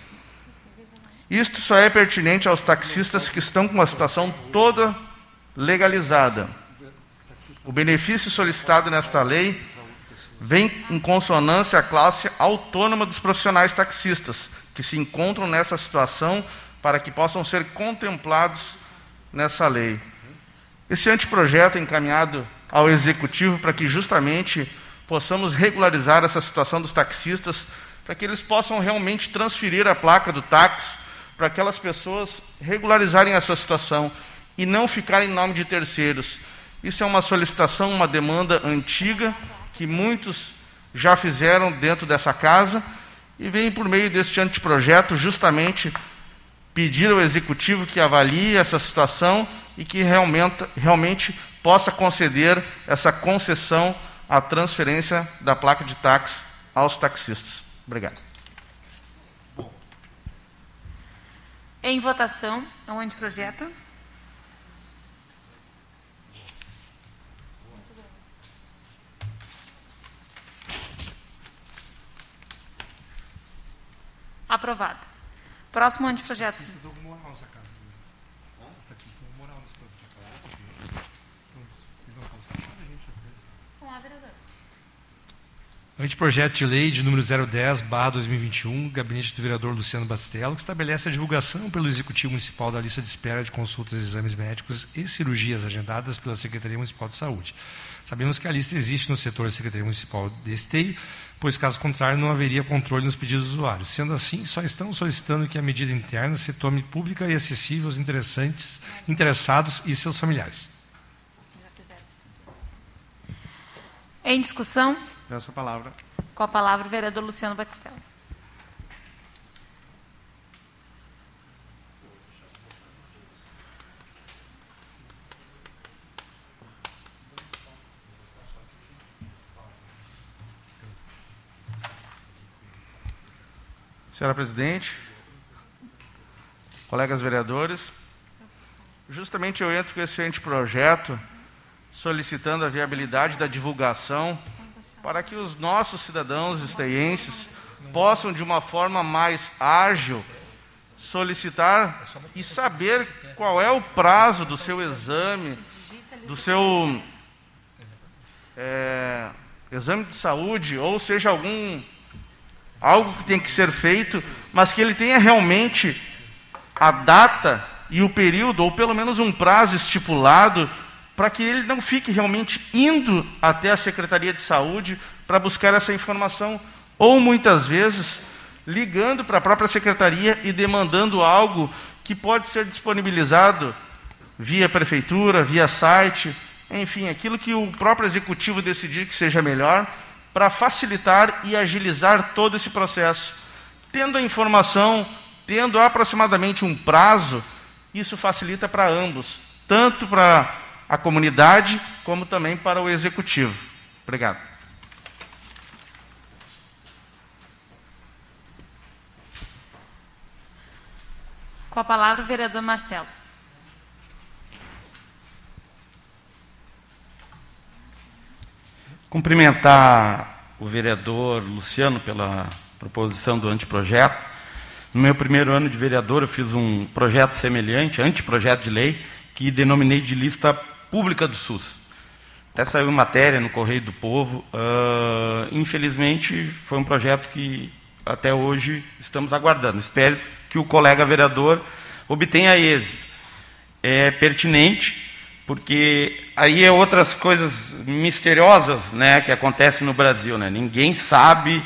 Isto só é pertinente aos taxistas que estão com a situação toda legalizada. O benefício solicitado nesta lei vem em consonância à classe autônoma dos profissionais taxistas, que se encontram nessa situação para que possam ser contemplados nessa lei. Esse anteprojeto é encaminhado ao executivo para que justamente possamos regularizar essa situação dos taxistas, para que eles possam realmente transferir a placa do táxi para aquelas pessoas regularizarem essa situação e não ficarem em nome de terceiros. Isso é uma solicitação, uma demanda antiga que muitos já fizeram dentro dessa casa e vem por meio deste anteprojeto justamente pedir ao executivo que avalie essa situação e que realmente, realmente possa conceder essa concessão à transferência da placa de táxi aos taxistas. Obrigado. Em votação, é um anteprojeto. Aprovado. Próximo anteprojeto. Os taxistas dão moral nessa casa. né? Os taxistas dão moral nessa casa, porque eles não estão sacando a gente. Vamos lá, vereador. Anteprojeto de lei de número 010, barra 2021, gabinete do vereador Luciano Bastello, que estabelece a divulgação pelo Executivo Municipal da lista de espera de consultas e exames médicos e cirurgias agendadas pela Secretaria Municipal de Saúde. Sabemos que a lista existe no setor da Secretaria Municipal de Esteio, pois, caso contrário, não haveria controle nos pedidos dos usuários. Sendo assim, só estão solicitando que a medida interna se tome pública e acessível aos interessantes, interessados e seus familiares. Em discussão, Peço a palavra. com a palavra o vereador Luciano Batistella. Senhora Presidente, colegas vereadores, justamente eu entro com esse anteprojeto solicitando a viabilidade da divulgação para que os nossos cidadãos esteienses possam, de uma forma mais ágil, solicitar e saber qual é o prazo do seu exame, do seu é, exame de saúde, ou seja, algum algo que tem que ser feito, mas que ele tenha realmente a data e o período, ou pelo menos um prazo estipulado, para que ele não fique realmente indo até a Secretaria de Saúde para buscar essa informação, ou muitas vezes ligando para a própria secretaria e demandando algo que pode ser disponibilizado via prefeitura, via site, enfim, aquilo que o próprio executivo decidir que seja melhor para facilitar e agilizar todo esse processo. Tendo a informação, tendo aproximadamente um prazo, isso facilita para ambos, tanto para a comunidade como também para o executivo. Obrigado. Com a palavra o vereador Marcelo. Cumprimentar o vereador Luciano pela proposição do anteprojeto. No meu primeiro ano de vereador, eu fiz um projeto semelhante, anteprojeto de lei, que denominei de lista pública do SUS. Até saiu matéria no Correio do Povo. Uh, infelizmente, foi um projeto que até hoje estamos aguardando. Espero que o colega vereador obtenha êxito. É pertinente, porque aí é outras coisas misteriosas né, que acontecem no Brasil. Né? Ninguém sabe uh,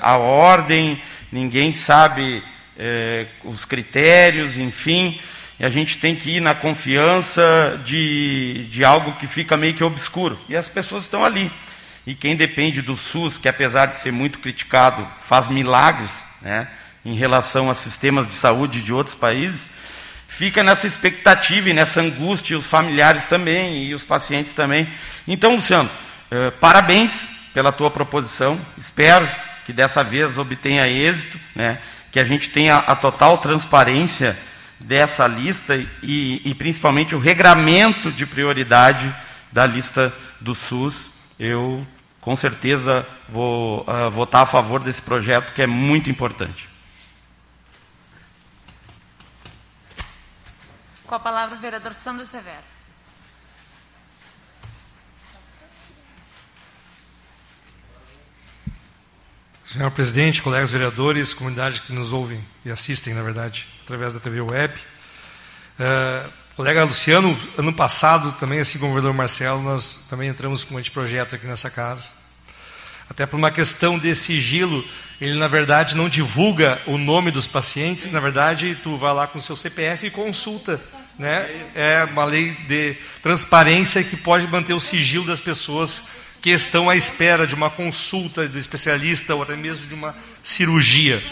a ordem, ninguém sabe uh, os critérios, enfim. E a gente tem que ir na confiança de, de algo que fica meio que obscuro. E as pessoas estão ali. E quem depende do SUS, que apesar de ser muito criticado, faz milagres né, em relação a sistemas de saúde de outros países, fica nessa expectativa e nessa angústia, e os familiares também, e os pacientes também. Então, Luciano, eh, parabéns pela tua proposição. Espero que dessa vez obtenha êxito, né, que a gente tenha a total transparência dessa lista e, e principalmente o regramento de prioridade da lista do SUS. Eu, com certeza, vou uh, votar a favor desse projeto, que é muito importante. Com a palavra o vereador Sandro Severo. Senhor presidente, colegas vereadores, comunidade que nos ouvem e assistem, na verdade, através da TV Web. Uh, colega Luciano, ano passado, também assim como o vereador Marcelo, nós também entramos com um anteprojeto aqui nessa casa. Até por uma questão de sigilo, ele na verdade não divulga o nome dos pacientes, na verdade tu vai lá com o seu CPF e consulta. Né? É uma lei de transparência que pode manter o sigilo das pessoas que estão à espera de uma consulta do especialista ou até mesmo de uma cirurgia.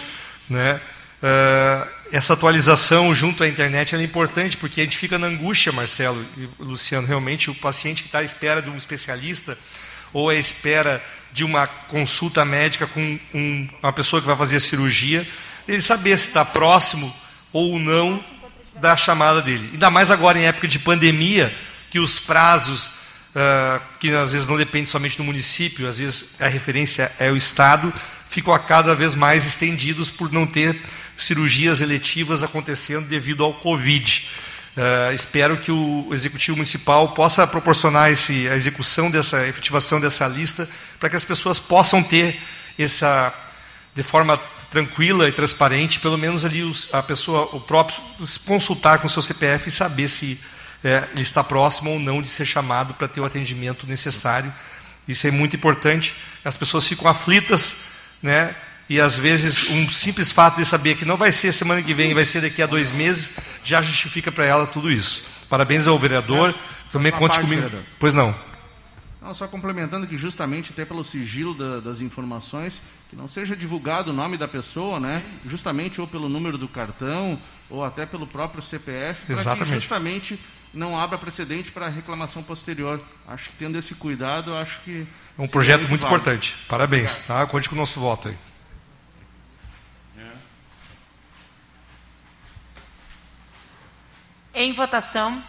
Né? Uh, essa atualização junto à internet é importante porque a gente fica na angústia, Marcelo e Luciano, realmente o paciente que está à espera de um especialista ou à espera de uma consulta médica com um, uma pessoa que vai fazer a cirurgia, ele saber se está próximo ou não da chamada dele. Ainda mais agora em época de pandemia, que os prazos, uh, que às vezes não dependem somente do município, às vezes a referência é o Estado, ficam a cada vez mais estendidos por não ter cirurgias eletivas acontecendo devido ao Covid. Uh, espero que o Executivo Municipal possa proporcionar esse, a execução dessa, a efetivação dessa lista, para que as pessoas possam ter essa, de forma tranquila e transparente, pelo menos ali os, a pessoa, o próprio, consultar com o seu CPF e saber se é, ele está próximo ou não de ser chamado para ter o atendimento necessário. Isso é muito importante. As pessoas ficam aflitas, né? E às vezes um simples fato de saber que não vai ser semana que vem, vai ser daqui a dois meses, já justifica para ela tudo isso. Parabéns ao vereador. Também conte parte, comigo. Vereador. Pois não. não. Só complementando que justamente até pelo sigilo da, das informações, que não seja divulgado o nome da pessoa, né? Justamente ou pelo número do cartão, ou até pelo próprio CPF, para que justamente não abra precedente para reclamação posterior. Acho que tendo esse cuidado, acho que. É um projeto muito, importante. Parabéns. Tá? Conte com o nosso voto aí. Em votação.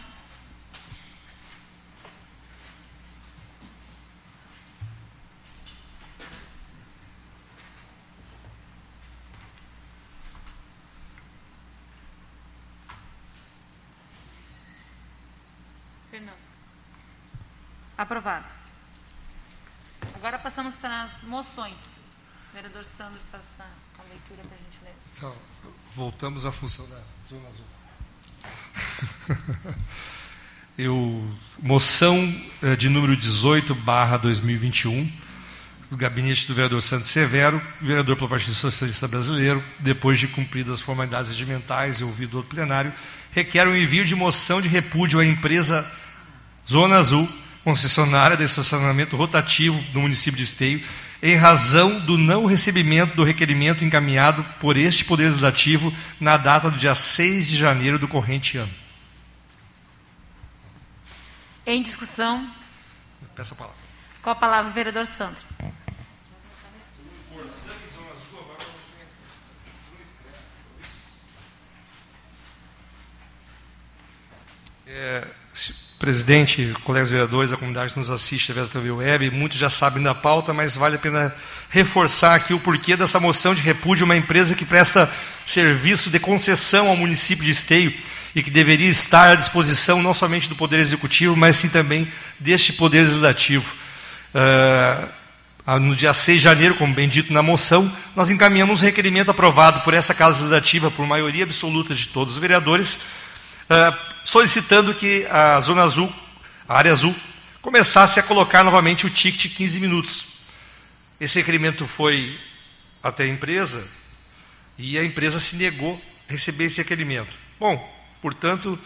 Fernando. Aprovado. Agora passamos para as moções. O vereador Sandro faça a leitura para a gente ler. voltamos à função da Zona Azul. [LAUGHS] Eu, moção eh, de número 18, barra 2021, do gabinete do vereador Santos Severo, vereador pelo Partido Socialista Brasileiro, depois de cumpridas as formalidades regimentais e ouvido o plenário, requer o um envio de moção de repúdio à empresa Zona Azul, concessionária de estacionamento rotativo do município de Esteio, em razão do não recebimento do requerimento encaminhado por este Poder Legislativo na data do dia 6 de janeiro do corrente ano. Em discussão. Peço a palavra. Com a palavra o vereador Sandro. É, presidente, colegas vereadores, a comunidade que nos assiste através da TV Web, muitos já sabem da pauta, mas vale a pena reforçar aqui o porquê dessa moção de repúdio a uma empresa que presta serviço de concessão ao município de Esteio e que deveria estar à disposição não somente do Poder Executivo, mas sim também deste Poder Legislativo. Uh, no dia 6 de janeiro, como bem dito na moção, nós encaminhamos um requerimento aprovado por essa Casa Legislativa por maioria absoluta de todos os vereadores, ah, solicitando que a Zona Azul, a área azul, começasse a colocar novamente o ticket 15 minutos. Esse requerimento foi até a empresa e a empresa se negou a receber esse requerimento. Bom, portanto,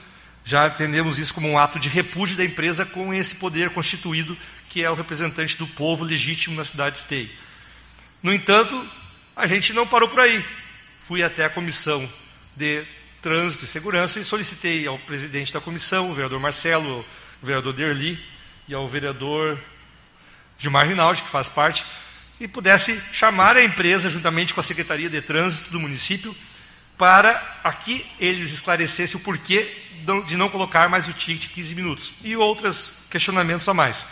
já entendemos isso como um ato de repúdio da empresa com esse poder constituído que é o representante do povo legítimo na cidade de Esteio. No entanto, a gente não parou por aí. Fui até a comissão de Trânsito e Segurança e solicitei ao presidente da comissão, o vereador Marcelo, o vereador Derli e ao vereador Gilmar Rinaldi, que faz parte, que pudesse chamar a empresa, juntamente com a Secretaria de Trânsito do município, para aqui eles esclarecessem o porquê de não colocar mais o ticket 15 minutos e outros questionamentos a mais.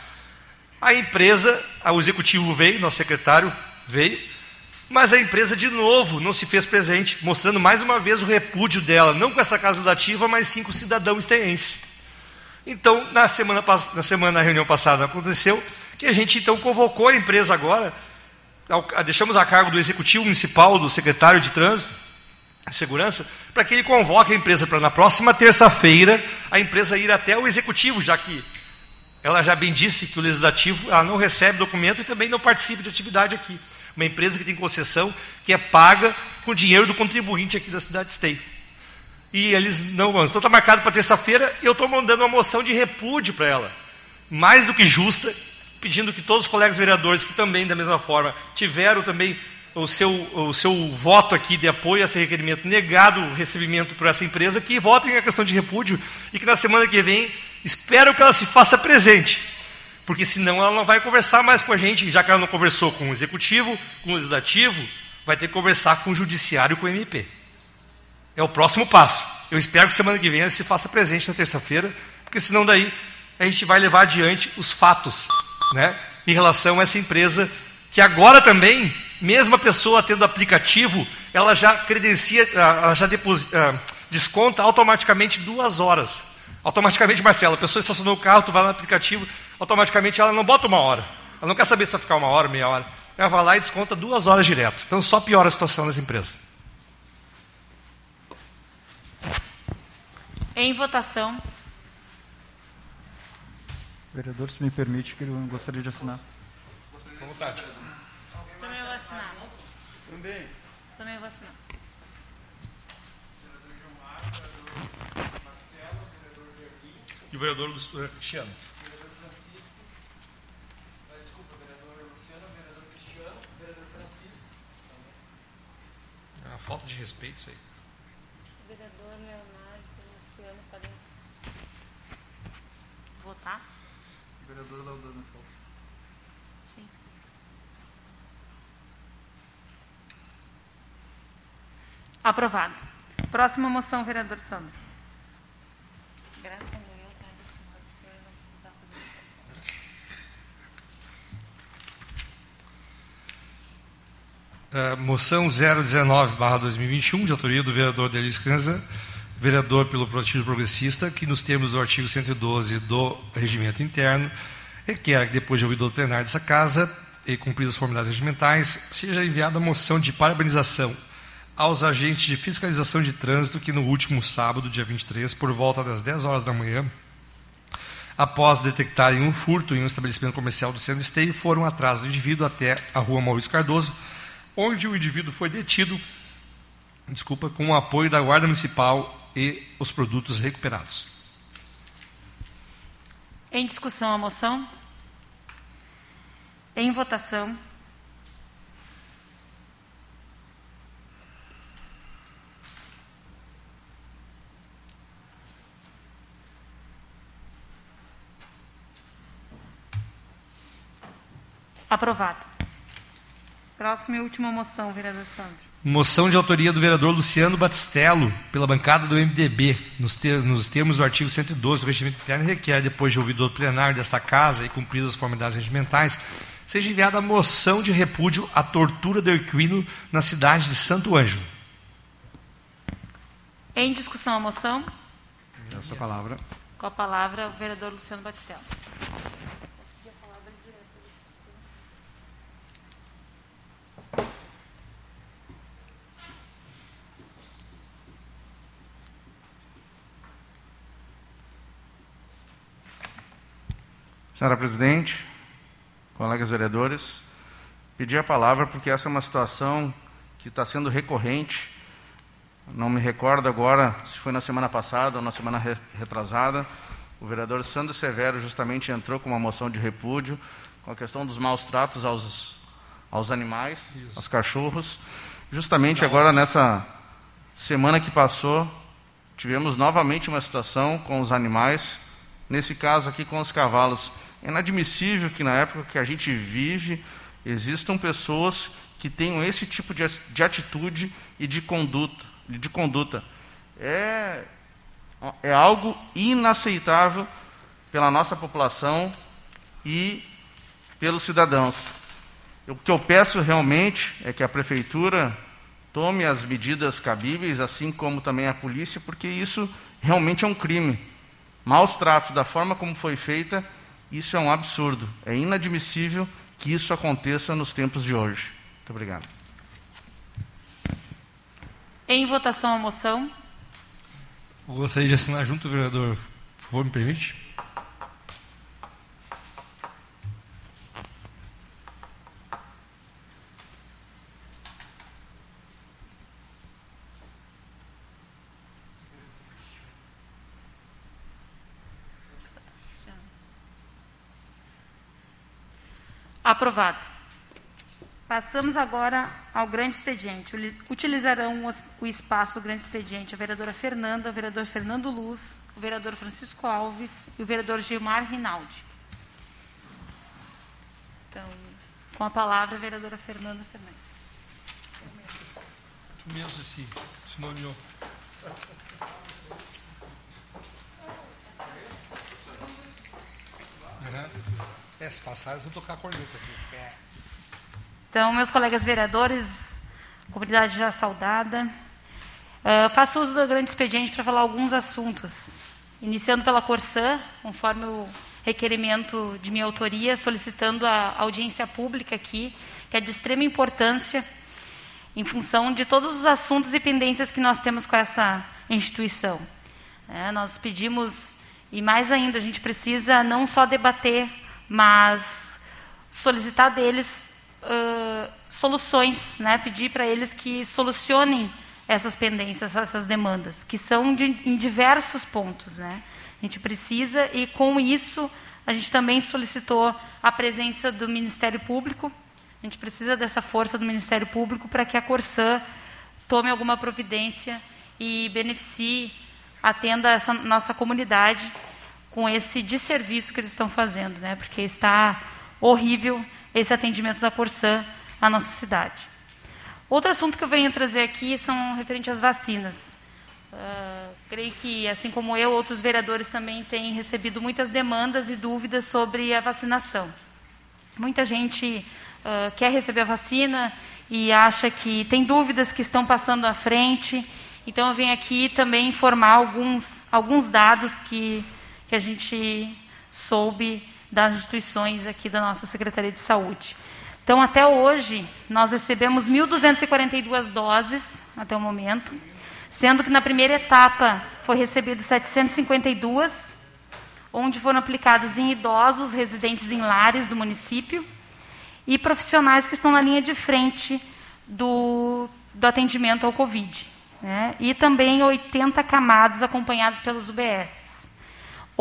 A empresa, o executivo veio, nosso secretário veio, mas a empresa de novo não se fez presente, mostrando mais uma vez o repúdio dela, não com essa casa dativa, mas sim com o cidadão esteense. Então, na semana, na semana, na reunião passada, aconteceu que a gente então convocou a empresa agora, deixamos a cargo do executivo municipal, do secretário de trânsito, segurança, para que ele convoque a empresa para na próxima terça-feira a empresa ir até o executivo, já que ela já bem disse que o legislativo ela não recebe documento e também não participa de atividade aqui. Uma empresa que tem concessão, que é paga com dinheiro do contribuinte aqui da cidade de Esteio. E eles não vão. Então está marcado para terça-feira e eu estou mandando uma moção de repúdio para ela. Mais do que justa, pedindo que todos os colegas vereadores que também, da mesma forma, tiveram também o seu, o seu voto aqui de apoio a esse requerimento, negado o recebimento por essa empresa, que votem a questão de repúdio e que na semana que vem espero que ela se faça presente. Porque senão ela não vai conversar mais com a gente, já que ela não conversou com o executivo, com o legislativo, vai ter que conversar com o judiciário e com o MP. É o próximo passo. Eu espero que semana que vem ela se faça presente na terça-feira, porque senão daí a gente vai levar adiante os fatos, né, em relação a essa empresa que agora também mesmo a pessoa tendo aplicativo, ela já credencia, ah, ela já deposita, ah, desconta automaticamente duas horas. Automaticamente, Marcelo, a pessoa estacionou o carro, tu vai no aplicativo, automaticamente ela não bota uma hora. Ela não quer saber se vai ficar uma hora, meia hora. Ela vai lá e desconta duas horas direto. Então só piora a situação das empresas. Em votação. Vereador, se me permite, que eu gostaria de assinar. Com vontade. Também vou assinar. Também. Também vou assinar. E o vereador uh, uma falta de respeito isso aí. Vereador Leonardo Luciano podem votar? Vereador Laudana falta. Sim. Aprovado. Próxima moção, vereador Sandro. Graças a Deus, né, do senhor, para o senhor não precisar fazer isso. Uh, moção 019-2021, de autoria do vereador Delis Canza, vereador pelo Partido Progressista, que nos termos do artigo 112 do Regimento Interno, requer que, depois de ouvido o plenário dessa Casa e cumpridas as formalidades regimentais, seja enviada a moção de parabenização aos agentes de fiscalização de trânsito que no último sábado, dia 23, por volta das 10 horas da manhã, após detectarem um furto em um estabelecimento comercial do centro esteio, foram atrás do indivíduo até a rua Maurício Cardoso, onde o indivíduo foi detido, desculpa, com o apoio da Guarda Municipal e os produtos recuperados. Em discussão a moção? Em votação? Aprovado. Próxima e última moção, vereador Sandro. Moção de autoria do vereador Luciano Batistello, pela bancada do MDB, nos, ter, nos termos do artigo 112 do regimento interno, requer, depois de ouvido o plenário desta casa e cumpridas as formalidades regimentais, seja enviada a moção de repúdio à tortura do equino na cidade de Santo Ângelo. Em discussão a moção? Essa palavra. Com a palavra, o vereador Luciano Batistello. Senhora Presidente, colegas vereadores, pedi a palavra porque essa é uma situação que está sendo recorrente. Não me recordo agora se foi na semana passada ou na semana re retrasada. O vereador Sandro Severo justamente entrou com uma moção de repúdio com a questão dos maus tratos aos, aos animais, Isso. aos cachorros. Justamente agora, nessa semana que passou, tivemos novamente uma situação com os animais, nesse caso aqui com os cavalos. É inadmissível que na época que a gente vive existam pessoas que tenham esse tipo de, de atitude e de conduta. De conduta. É, é algo inaceitável pela nossa população e pelos cidadãos. O que eu peço realmente é que a prefeitura tome as medidas cabíveis, assim como também a polícia, porque isso realmente é um crime. Maus tratos da forma como foi feita isso é um absurdo. É inadmissível que isso aconteça nos tempos de hoje. Muito obrigado. Em votação a moção. Gostaria de assinar junto, vereador. Por favor, me permite? Aprovado. Passamos agora ao grande expediente. Utilizarão o espaço grande expediente a vereadora Fernanda, o vereador Fernando Luz, o vereador Francisco Alves e o vereador Gilmar Rinaldi. Então, com a palavra, a vereadora Fernanda Fernandes. Tu mesmo se, se nomeou. Uhum. É, se passar, eles vão tocar a corneta aqui. É. Então, meus colegas vereadores, comunidade já saudada, uh, faço uso do grande expediente para falar alguns assuntos. Iniciando pela Corsã, conforme o requerimento de minha autoria, solicitando a audiência pública aqui, que é de extrema importância, em função de todos os assuntos e pendências que nós temos com essa instituição. É, nós pedimos, e mais ainda, a gente precisa não só debater mas solicitar deles uh, soluções, né? pedir para eles que solucionem essas pendências, essas demandas, que são de, em diversos pontos. Né? A gente precisa, e com isso, a gente também solicitou a presença do Ministério Público. A gente precisa dessa força do Ministério Público para que a Corsã tome alguma providência e beneficie, atenda essa nossa comunidade com esse desserviço que eles estão fazendo, né? porque está horrível esse atendimento da Corsã à nossa cidade. Outro assunto que eu venho trazer aqui são referente às vacinas. Uh, creio que, assim como eu, outros vereadores também têm recebido muitas demandas e dúvidas sobre a vacinação. Muita gente uh, quer receber a vacina e acha que tem dúvidas que estão passando à frente. Então, eu venho aqui também informar alguns, alguns dados que que a gente soube das instituições aqui da nossa Secretaria de Saúde. Então, até hoje, nós recebemos 1.242 doses, até o momento, sendo que na primeira etapa foi recebido 752, onde foram aplicadas em idosos residentes em lares do município e profissionais que estão na linha de frente do, do atendimento ao Covid. Né? E também 80 camados acompanhados pelos UBS.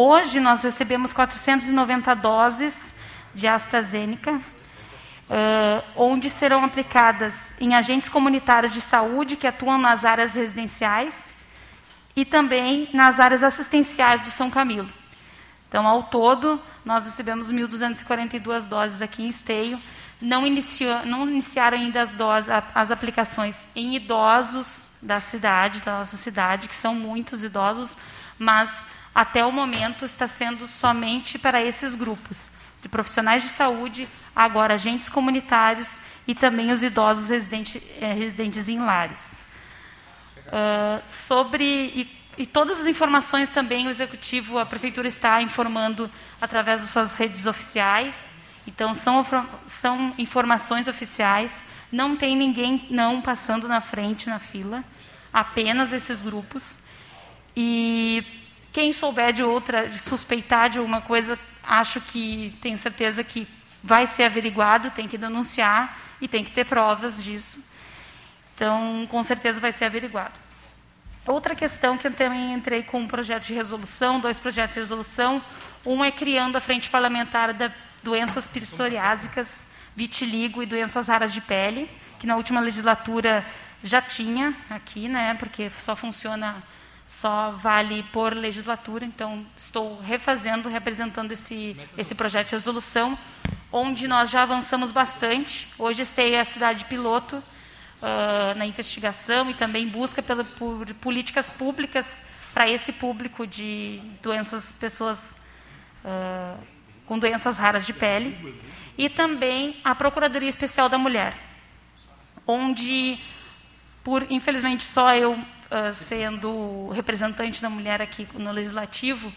Hoje nós recebemos 490 doses de AstraZeneca, uh, onde serão aplicadas em agentes comunitários de saúde que atuam nas áreas residenciais e também nas áreas assistenciais do São Camilo. Então, ao todo, nós recebemos 1.242 doses aqui em Esteio. Não, não iniciaram ainda as, doses, as aplicações em idosos da cidade, da nossa cidade, que são muitos idosos, mas até o momento está sendo somente para esses grupos de profissionais de saúde, agora agentes comunitários e também os idosos eh, residentes em lares. Uh, sobre e, e, todas as informações também o executivo, a prefeitura está informando através das suas redes oficiais. Então são são informações oficiais. Não tem ninguém não passando na frente na fila, apenas esses grupos. E quem souber de outra, de suspeitar de alguma coisa, acho que tenho certeza que vai ser averiguado, tem que denunciar e tem que ter provas disso. Então, com certeza vai ser averiguado. Outra questão que eu também entrei com um projeto de resolução, dois projetos de resolução. Um é criando a frente parlamentar da doenças psoriásicas, vitiligo e doenças raras de pele, que na última legislatura já tinha aqui, né, porque só funciona, só vale por legislatura. Então, estou refazendo, representando esse, esse projeto de resolução, onde nós já avançamos bastante. Hoje estei a cidade piloto, uh, na investigação e também busca pela, por políticas públicas para esse público de doenças, pessoas uh, com doenças raras de pele. E também a Procuradoria Especial da Mulher, onde, por infelizmente só eu uh, sendo representante da mulher aqui no Legislativo,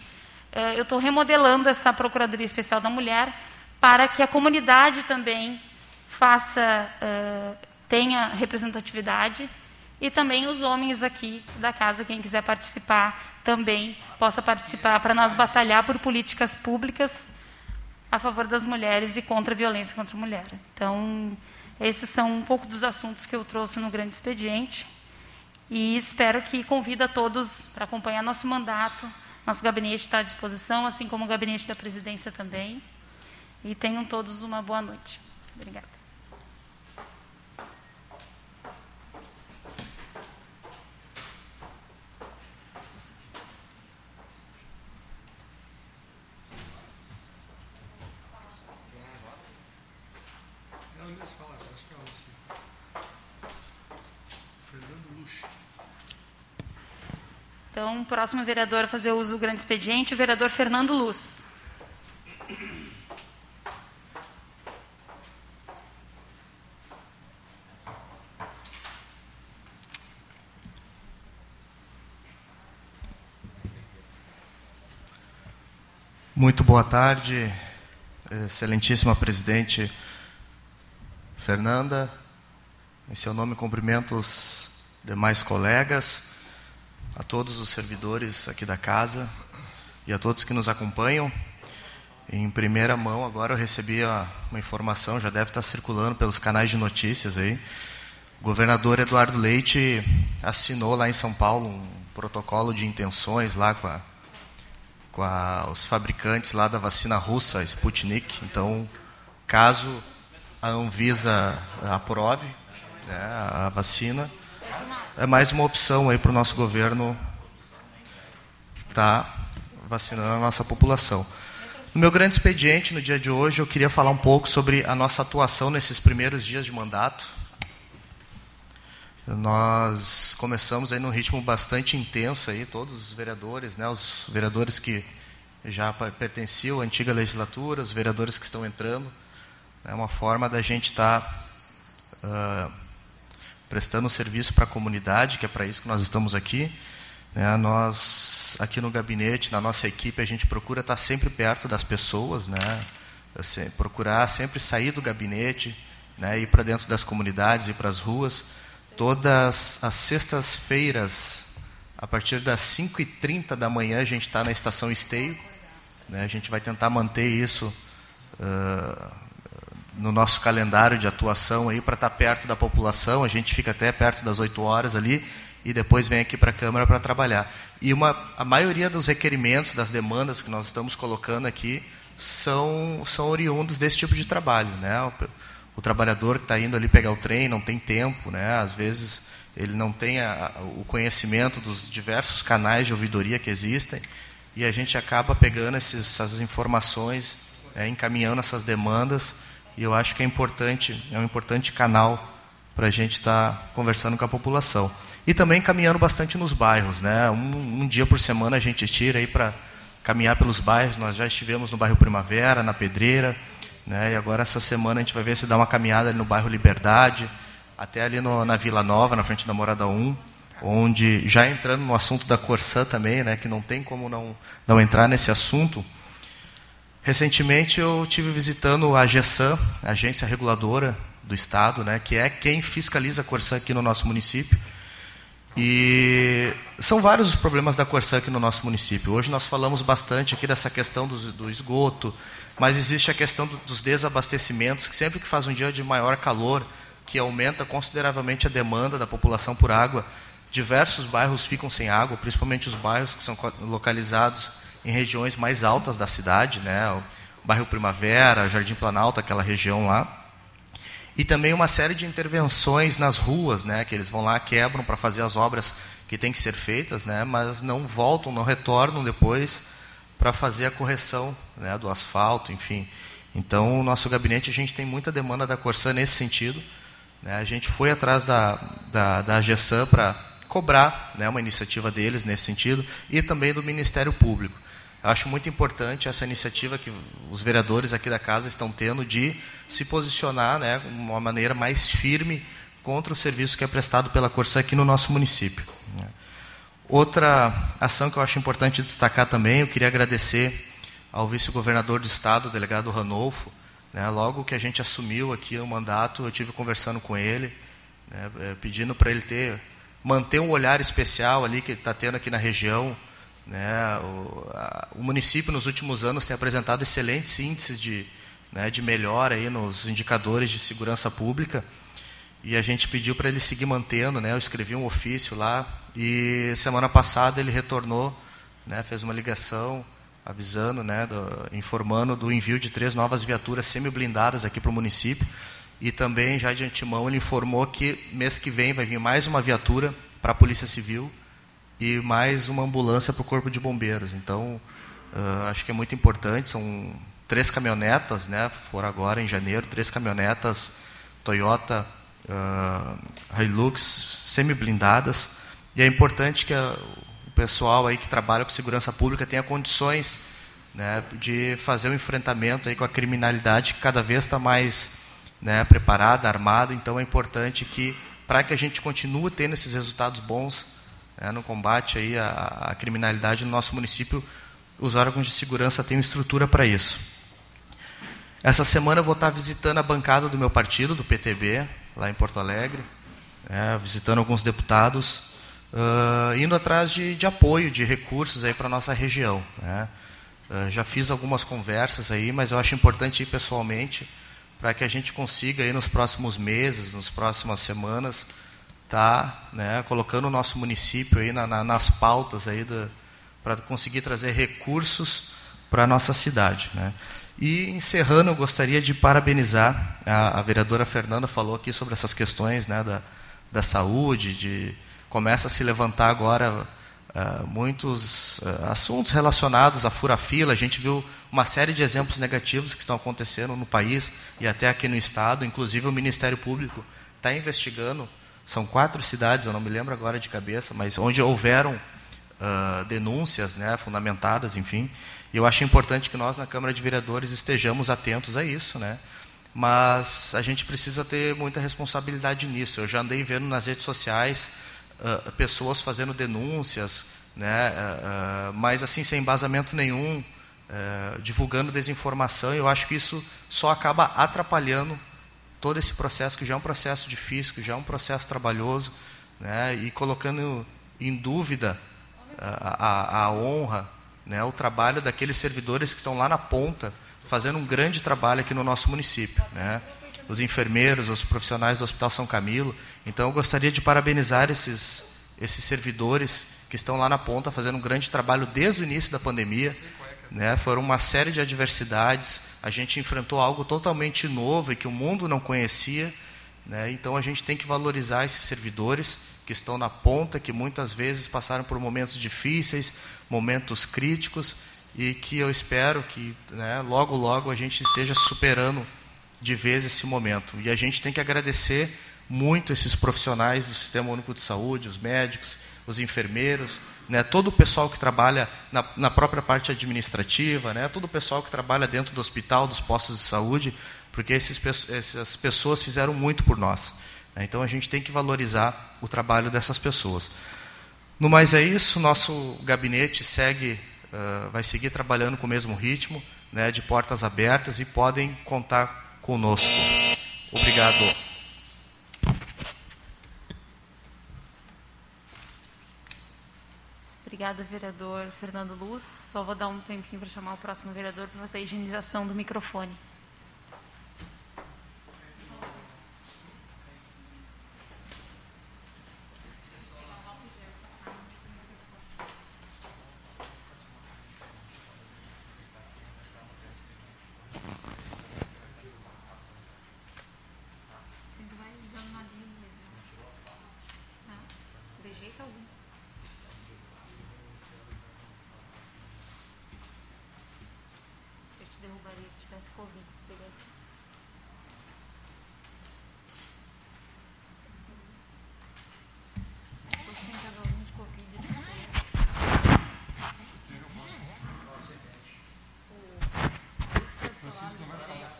eu estou remodelando essa Procuradoria Especial da Mulher para que a comunidade também faça uh, tenha representatividade e também os homens aqui da casa, quem quiser participar, também possa participar para nós batalhar por políticas públicas a favor das mulheres e contra a violência contra a mulher. Então, esses são um pouco dos assuntos que eu trouxe no grande expediente e espero que convida todos para acompanhar nosso mandato. Nosso gabinete está à disposição, assim como o gabinete da presidência também. E tenham todos uma boa noite. Obrigada. Então, o próximo vereador a fazer uso do grande expediente, o vereador Fernando Luz. Muito boa tarde, excelentíssima presidente Fernanda. Em seu nome, cumprimento os demais colegas a todos os servidores aqui da casa e a todos que nos acompanham. Em primeira mão, agora eu recebi uma informação, já deve estar circulando pelos canais de notícias aí. O governador Eduardo Leite assinou lá em São Paulo um protocolo de intenções lá com, a, com a, os fabricantes lá da vacina russa, Sputnik. Então, caso a Anvisa aprove né, a vacina, é mais uma opção aí para o nosso governo estar tá vacinando a nossa população. No meu grande expediente, no dia de hoje, eu queria falar um pouco sobre a nossa atuação nesses primeiros dias de mandato. Nós começamos aí num ritmo bastante intenso aí, todos os vereadores, né, os vereadores que já pertenciam à antiga legislatura, os vereadores que estão entrando. É uma forma da gente estar tá, prestando serviço para a comunidade, que é para isso que nós estamos aqui. Né? Nós, aqui no gabinete, na nossa equipe, a gente procura estar sempre perto das pessoas, né? Assim, procurar sempre sair do gabinete, né? ir para dentro das comunidades, ir para as ruas. Todas as sextas-feiras, a partir das 5h30 da manhã, a gente está na estação Esteio. Né? A gente vai tentar manter isso uh, no nosso calendário de atuação aí para estar tá perto da população. A gente fica até perto das 8 horas ali e depois vem aqui para a Câmara para trabalhar. E uma, a maioria dos requerimentos, das demandas que nós estamos colocando aqui são, são oriundos desse tipo de trabalho. Né? O, o trabalhador que está indo ali pegar o trem não tem tempo, né? às vezes ele não tem a, o conhecimento dos diversos canais de ouvidoria que existem e a gente acaba pegando esses, essas informações, é, encaminhando essas demandas e eu acho que é importante, é um importante canal para a gente estar tá conversando com a população. E também caminhando bastante nos bairros. Né? Um, um dia por semana a gente tira aí para caminhar pelos bairros. Nós já estivemos no bairro Primavera, na Pedreira, né? e agora essa semana a gente vai ver se dá uma caminhada no bairro Liberdade, até ali no, na Vila Nova, na frente da Morada 1, onde, já entrando no assunto da Corsã também, né? que não tem como não, não entrar nesse assunto, Recentemente eu tive visitando a GESAM, a agência reguladora do estado, né, que é quem fiscaliza a Corsã aqui no nosso município. E são vários os problemas da Corsã aqui no nosso município. Hoje nós falamos bastante aqui dessa questão do, do esgoto, mas existe a questão do, dos desabastecimentos, que sempre que faz um dia de maior calor, que aumenta consideravelmente a demanda da população por água, diversos bairros ficam sem água, principalmente os bairros que são localizados em regiões mais altas da cidade, né? o bairro Primavera, Jardim Planalto, aquela região lá. E também uma série de intervenções nas ruas, né? que eles vão lá, quebram para fazer as obras que têm que ser feitas, né? mas não voltam, não retornam depois para fazer a correção né? do asfalto, enfim. Então, o nosso gabinete, a gente tem muita demanda da Corsã nesse sentido. Né? A gente foi atrás da, da, da GESAM para cobrar né, uma iniciativa deles nesse sentido e também do Ministério Público. Eu acho muito importante essa iniciativa que os vereadores aqui da casa estão tendo de se posicionar né, de uma maneira mais firme contra o serviço que é prestado pela Corsã aqui no nosso município. Né. Outra ação que eu acho importante destacar também, eu queria agradecer ao vice-governador do estado, o delegado Ranolfo. Né, logo que a gente assumiu aqui o mandato, eu tive conversando com ele, né, eh, pedindo para ele ter manter um olhar especial ali que está tendo aqui na região. Né? O, a, o, município, nos últimos anos, tem apresentado excelentes índices de, né, de melhora aí nos indicadores de segurança pública. E a gente pediu para ele seguir mantendo. Né? Eu escrevi um ofício lá e semana passada ele retornou, né, fez uma ligação avisando, né, do, informando do envio de três novas viaturas semi-blindadas aqui para o município. E também, já de antemão, ele informou que mês que vem vai vir mais uma viatura para a Polícia Civil e mais uma ambulância para o Corpo de Bombeiros. Então, uh, acho que é muito importante. São três caminhonetas, né? Foram agora em janeiro, três caminhonetas Toyota uh, Hilux semi-blindadas. E é importante que a, o pessoal aí que trabalha com segurança pública tenha condições né, de fazer o um enfrentamento aí com a criminalidade que cada vez está mais né, preparada, armada, então é importante que, para que a gente continue tendo esses resultados bons né, no combate aí à, à criminalidade no nosso município, os órgãos de segurança têm estrutura para isso. Essa semana eu vou estar visitando a bancada do meu partido, do PTB, lá em Porto Alegre, né, visitando alguns deputados, uh, indo atrás de, de, apoio, de recursos aí para a nossa região. Né. Uh, já fiz algumas conversas aí, mas eu acho importante ir pessoalmente, para que a gente consiga aí nos próximos meses, nas próximas semanas, tá, né, colocando o nosso município aí na, na, nas pautas aí para conseguir trazer recursos para a nossa cidade, né. E encerrando, eu gostaria de parabenizar a, a vereadora Fernanda falou aqui sobre essas questões, né, da, da saúde, de começa a se levantar agora uh, muitos uh, assuntos relacionados à fura-fila. A gente viu uma série de exemplos negativos que estão acontecendo no país e até aqui no Estado. Inclusive, o Ministério Público está investigando. São quatro cidades, eu não me lembro agora de cabeça, mas onde houveram uh, denúncias né, fundamentadas, enfim. E eu acho importante que nós, na Câmara de Vereadores, estejamos atentos a isso, né? Mas a gente precisa ter muita responsabilidade nisso. Eu já andei vendo nas redes sociais uh, pessoas fazendo denúncias, né, uh, uh, mas assim sem embasamento nenhum, divulgando desinformação. Eu acho que isso só acaba atrapalhando todo esse processo que já é um processo difícil, que já é um processo trabalhoso, né, e colocando em dúvida a, a, a honra, né, o trabalho daqueles servidores que estão lá na ponta, fazendo um grande trabalho aqui no nosso município, né os enfermeiros, os profissionais do Hospital São Camilo. Então, eu gostaria de parabenizar esses, esses servidores que estão lá na ponta fazendo um grande trabalho desde o início da pandemia. Né? Foram uma série de adversidades, a gente enfrentou algo totalmente novo e que o mundo não conhecia. Né? Então, a gente tem que valorizar esses servidores que estão na ponta, que muitas vezes passaram por momentos difíceis, momentos críticos, e que eu espero que né, logo, logo a gente esteja superando de vez esse momento. E a gente tem que agradecer muito esses profissionais do Sistema Único de Saúde, os médicos, os enfermeiros, né, todo o pessoal que trabalha na, na própria parte administrativa, né, todo o pessoal que trabalha dentro do hospital, dos postos de saúde, porque esses, essas pessoas fizeram muito por nós. Né, então a gente tem que valorizar o trabalho dessas pessoas. No mais é isso, nosso gabinete segue, uh, vai seguir trabalhando com o mesmo ritmo, né, de portas abertas e podem contar conosco. Obrigado. Obrigada, vereador Fernando Luz. Só vou dar um tempinho para chamar o próximo vereador para fazer a higienização do microfone. Sim, tu vai dando uma linha mesmo. Tá? De jeito algum. Eu te derrubaria se tivesse Covid. Teria... As pessoas têm casalzinho de Covid nesse programa. Francisco não vai falar.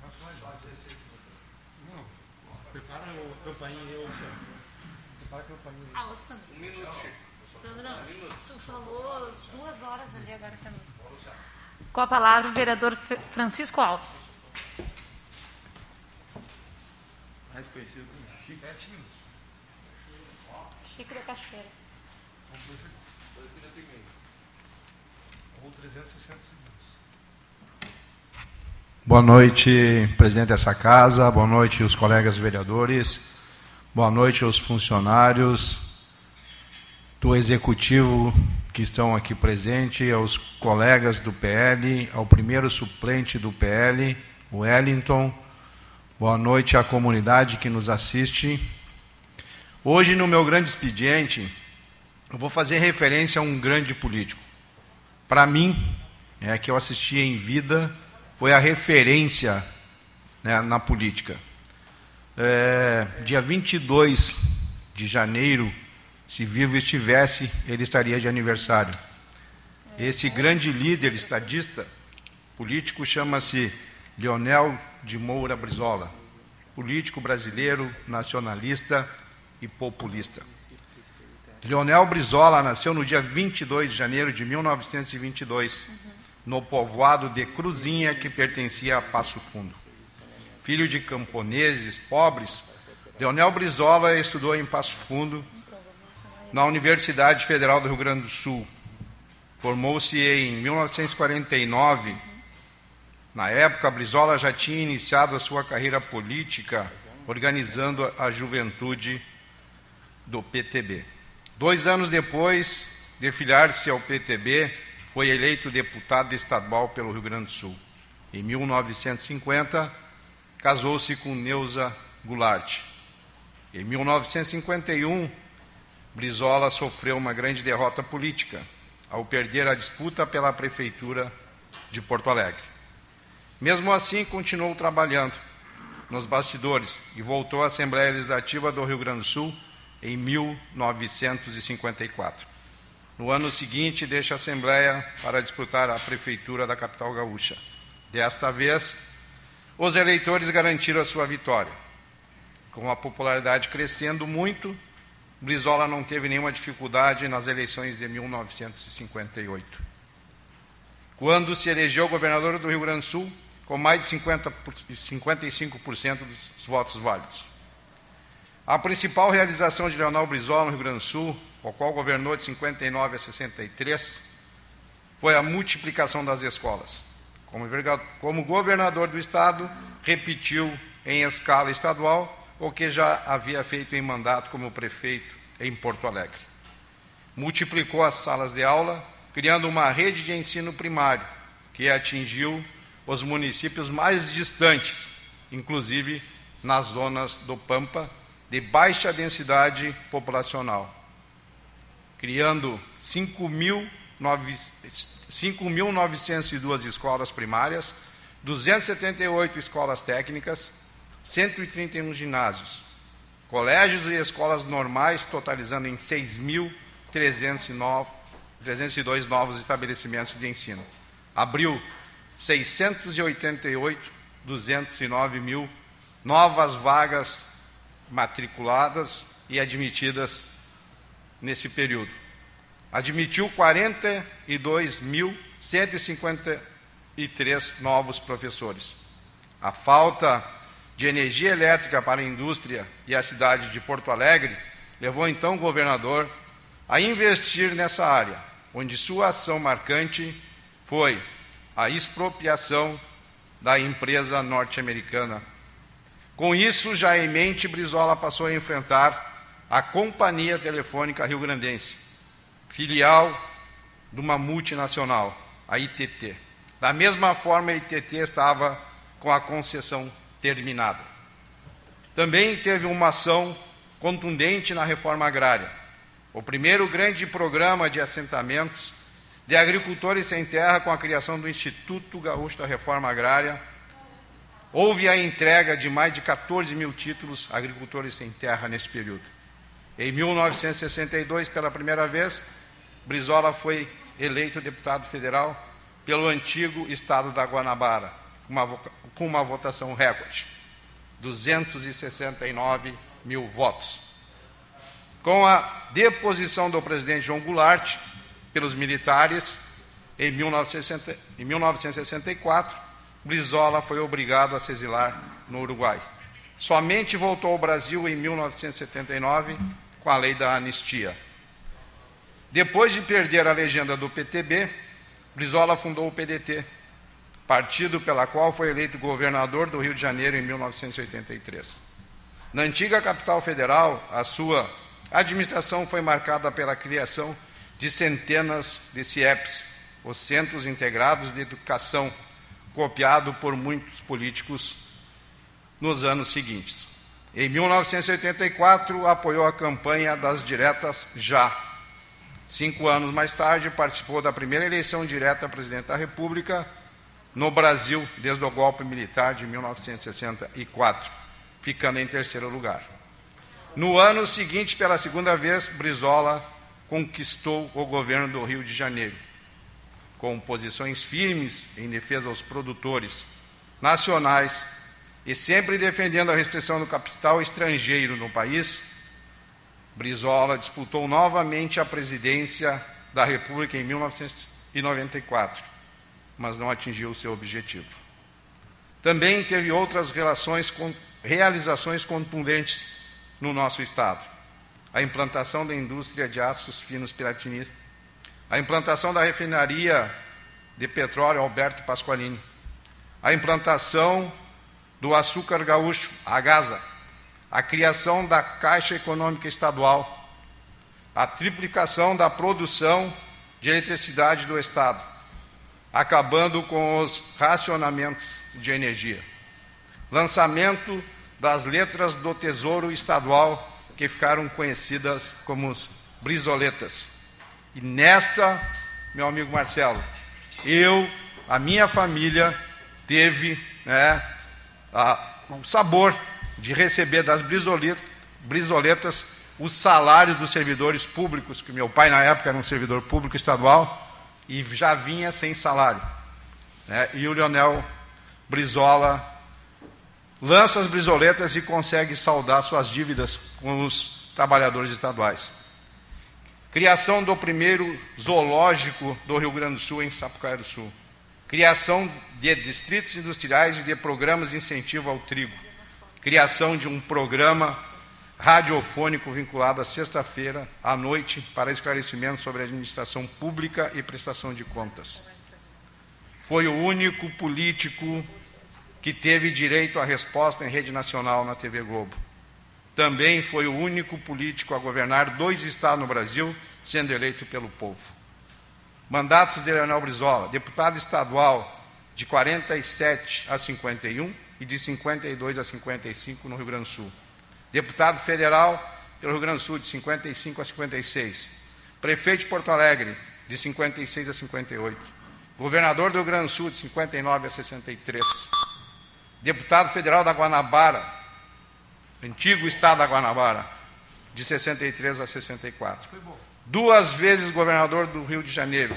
Vai falar Não, prepara a campainha aí, ô Luciano. Prepara a campainha. Ah, ô Sandro. Um minuto, Sandro, tu falou duas horas ali agora também. Com a palavra o vereador Francisco Alves. Mais conhecido como Chico. Sete minutos. Chico da Cachoeira. Ou 360 segundos. Boa noite, presidente dessa casa, boa noite, os colegas vereadores, boa noite aos funcionários do executivo que estão aqui presentes, aos colegas do PL, ao primeiro suplente do PL, Wellington, boa noite à comunidade que nos assiste. Hoje, no meu grande expediente, eu vou fazer referência a um grande político. Para mim, é que eu assisti em vida, foi a referência né, na política. É, dia 22 de janeiro, se vivo estivesse, ele estaria de aniversário. Esse grande líder estadista político chama-se Leonel de Moura Brizola, político brasileiro, nacionalista e populista. Leonel Brizola nasceu no dia 22 de janeiro de 1922, no povoado de Cruzinha, que pertencia a Passo Fundo. Filho de camponeses pobres, Leonel Brizola estudou em Passo Fundo, na Universidade Federal do Rio Grande do Sul. Formou-se em 1949. Na época, Brizola já tinha iniciado a sua carreira política, organizando a juventude do PTB. Dois anos depois de filiar-se ao PTB, foi eleito deputado estadual pelo Rio Grande do Sul. Em 1950, casou-se com Neuza Goulart. Em 1951, Brizola sofreu uma grande derrota política ao perder a disputa pela prefeitura de Porto Alegre. Mesmo assim, continuou trabalhando nos bastidores e voltou à Assembleia Legislativa do Rio Grande do Sul em 1954. No ano seguinte, deixa a Assembleia para disputar a prefeitura da capital gaúcha. Desta vez, os eleitores garantiram a sua vitória. Com a popularidade crescendo muito, Brizola não teve nenhuma dificuldade nas eleições de 1958. Quando se elegeu governador do Rio Grande do Sul, com mais de 50, 55% dos votos válidos. A principal realização de Leonel Brizola no Rio Grande do Sul, o qual governou de 59 a 63, foi a multiplicação das escolas. Como, governador do Estado, repetiu em escala estadual o que já havia feito em mandato como prefeito em Porto Alegre. Multiplicou as salas de aula, criando uma rede de ensino primário que atingiu os municípios mais distantes, inclusive nas zonas do Pampa, de baixa densidade populacional, criando 5.902 escolas primárias, 278 escolas técnicas, 131 ginásios, colégios e escolas normais, totalizando em 6.302 novos estabelecimentos de ensino. Abriu 688, 209 mil novas vagas matriculadas e admitidas nesse período. Admitiu 42.153 novos professores. A falta de energia elétrica para a indústria e a cidade de Porto Alegre levou então o governador a investir nessa área, onde sua ação marcante foi a expropriação da empresa norte-americana. Com isso já em mente, Brizola passou a enfrentar a Companhia Telefônica Rio Grandense, filial de uma multinacional, a ITT. Da mesma forma, a ITT estava com a concessão terminada. Também teve uma ação contundente na reforma agrária. O primeiro grande programa de assentamentos de agricultores sem terra com a criação do Instituto Gaúcho da Reforma Agrária. Houve a entrega de mais de 14 mil títulos agricultores sem terra nesse período. Em 1962, pela primeira vez, Brizola foi eleito deputado federal pelo antigo estado da Guanabara, com uma votação recorde, 269 mil votos. Com a deposição do presidente João Goulart pelos militares em, 1960, em 1964, Brizola foi obrigado a se exilar no Uruguai. Somente voltou ao Brasil em 1979 com a lei da anistia. Depois de perder a legenda do PTB, Brizola fundou o PDT, partido pela qual foi eleito governador do Rio de Janeiro em 1983. Na antiga capital federal, a sua administração foi marcada pela criação de centenas de CIEPs, os Centros Integrados de Educação, copiado por muitos políticos nos anos seguintes. Em 1984, apoiou a campanha das diretas Já, Cinco anos mais tarde, participou da primeira eleição direta a presidente da República no Brasil, desde o golpe militar de 1964, ficando em terceiro lugar. No ano seguinte, pela segunda vez, Brizola conquistou o governo do Rio de Janeiro, com posições firmes em defesa aos produtores nacionais e sempre defendendo a restrição do capital estrangeiro no país Brizola disputou novamente a presidência da República em 1994, mas não atingiu seu objetivo. Também teve outras com, realizações contundentes no nosso Estado. A implantação da indústria de aços finos Piratini, a implantação da refinaria de petróleo Alberto Pasqualini, a implantação do açúcar gaúcho, a Gaza, a criação da Caixa Econômica Estadual, a triplicação da produção de eletricidade do Estado, acabando com os racionamentos de energia. Lançamento das letras do Tesouro Estadual, que ficaram conhecidas como os brisoletas. E nesta, meu amigo Marcelo, eu, a minha família, teve né, a, o sabor de receber das brisoletas o salário dos servidores públicos, que meu pai na época era um servidor público estadual e já vinha sem salário. Né? E o Leonel Brizola lança as brisoletas e consegue saldar suas dívidas com os trabalhadores estaduais. Criação do primeiro zoológico do Rio Grande do Sul, em Sapucaia do Sul. Criação de distritos industriais e de programas de incentivo ao trigo criação de um programa radiofônico vinculado à sexta-feira à noite para esclarecimento sobre administração pública e prestação de contas. Foi o único político que teve direito à resposta em rede nacional na TV Globo. Também foi o único político a governar dois estados no Brasil, sendo eleito pelo povo. Mandatos de Leonel Brizola, deputado estadual de 47 a 51, e de 52 a 55 no Rio Grande do Sul. Deputado federal pelo Rio Grande do Sul, de 55 a 56. Prefeito de Porto Alegre, de 56 a 58. Governador do Rio Grande do Sul, de 59 a 63. Deputado federal da Guanabara, antigo estado da Guanabara, de 63 a 64. Duas vezes governador do Rio de Janeiro,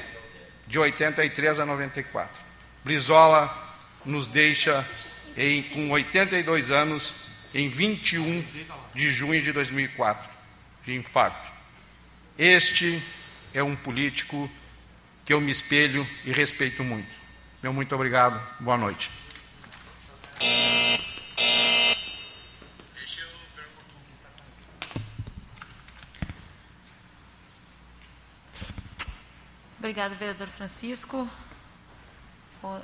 de 83 a 94. Brizola nos deixa em, com 82 anos, em 21 de junho de 2004, de infarto. Este é um político que eu me espelho e respeito muito. Meu muito obrigado, boa noite. Obrigada, vereador Francisco.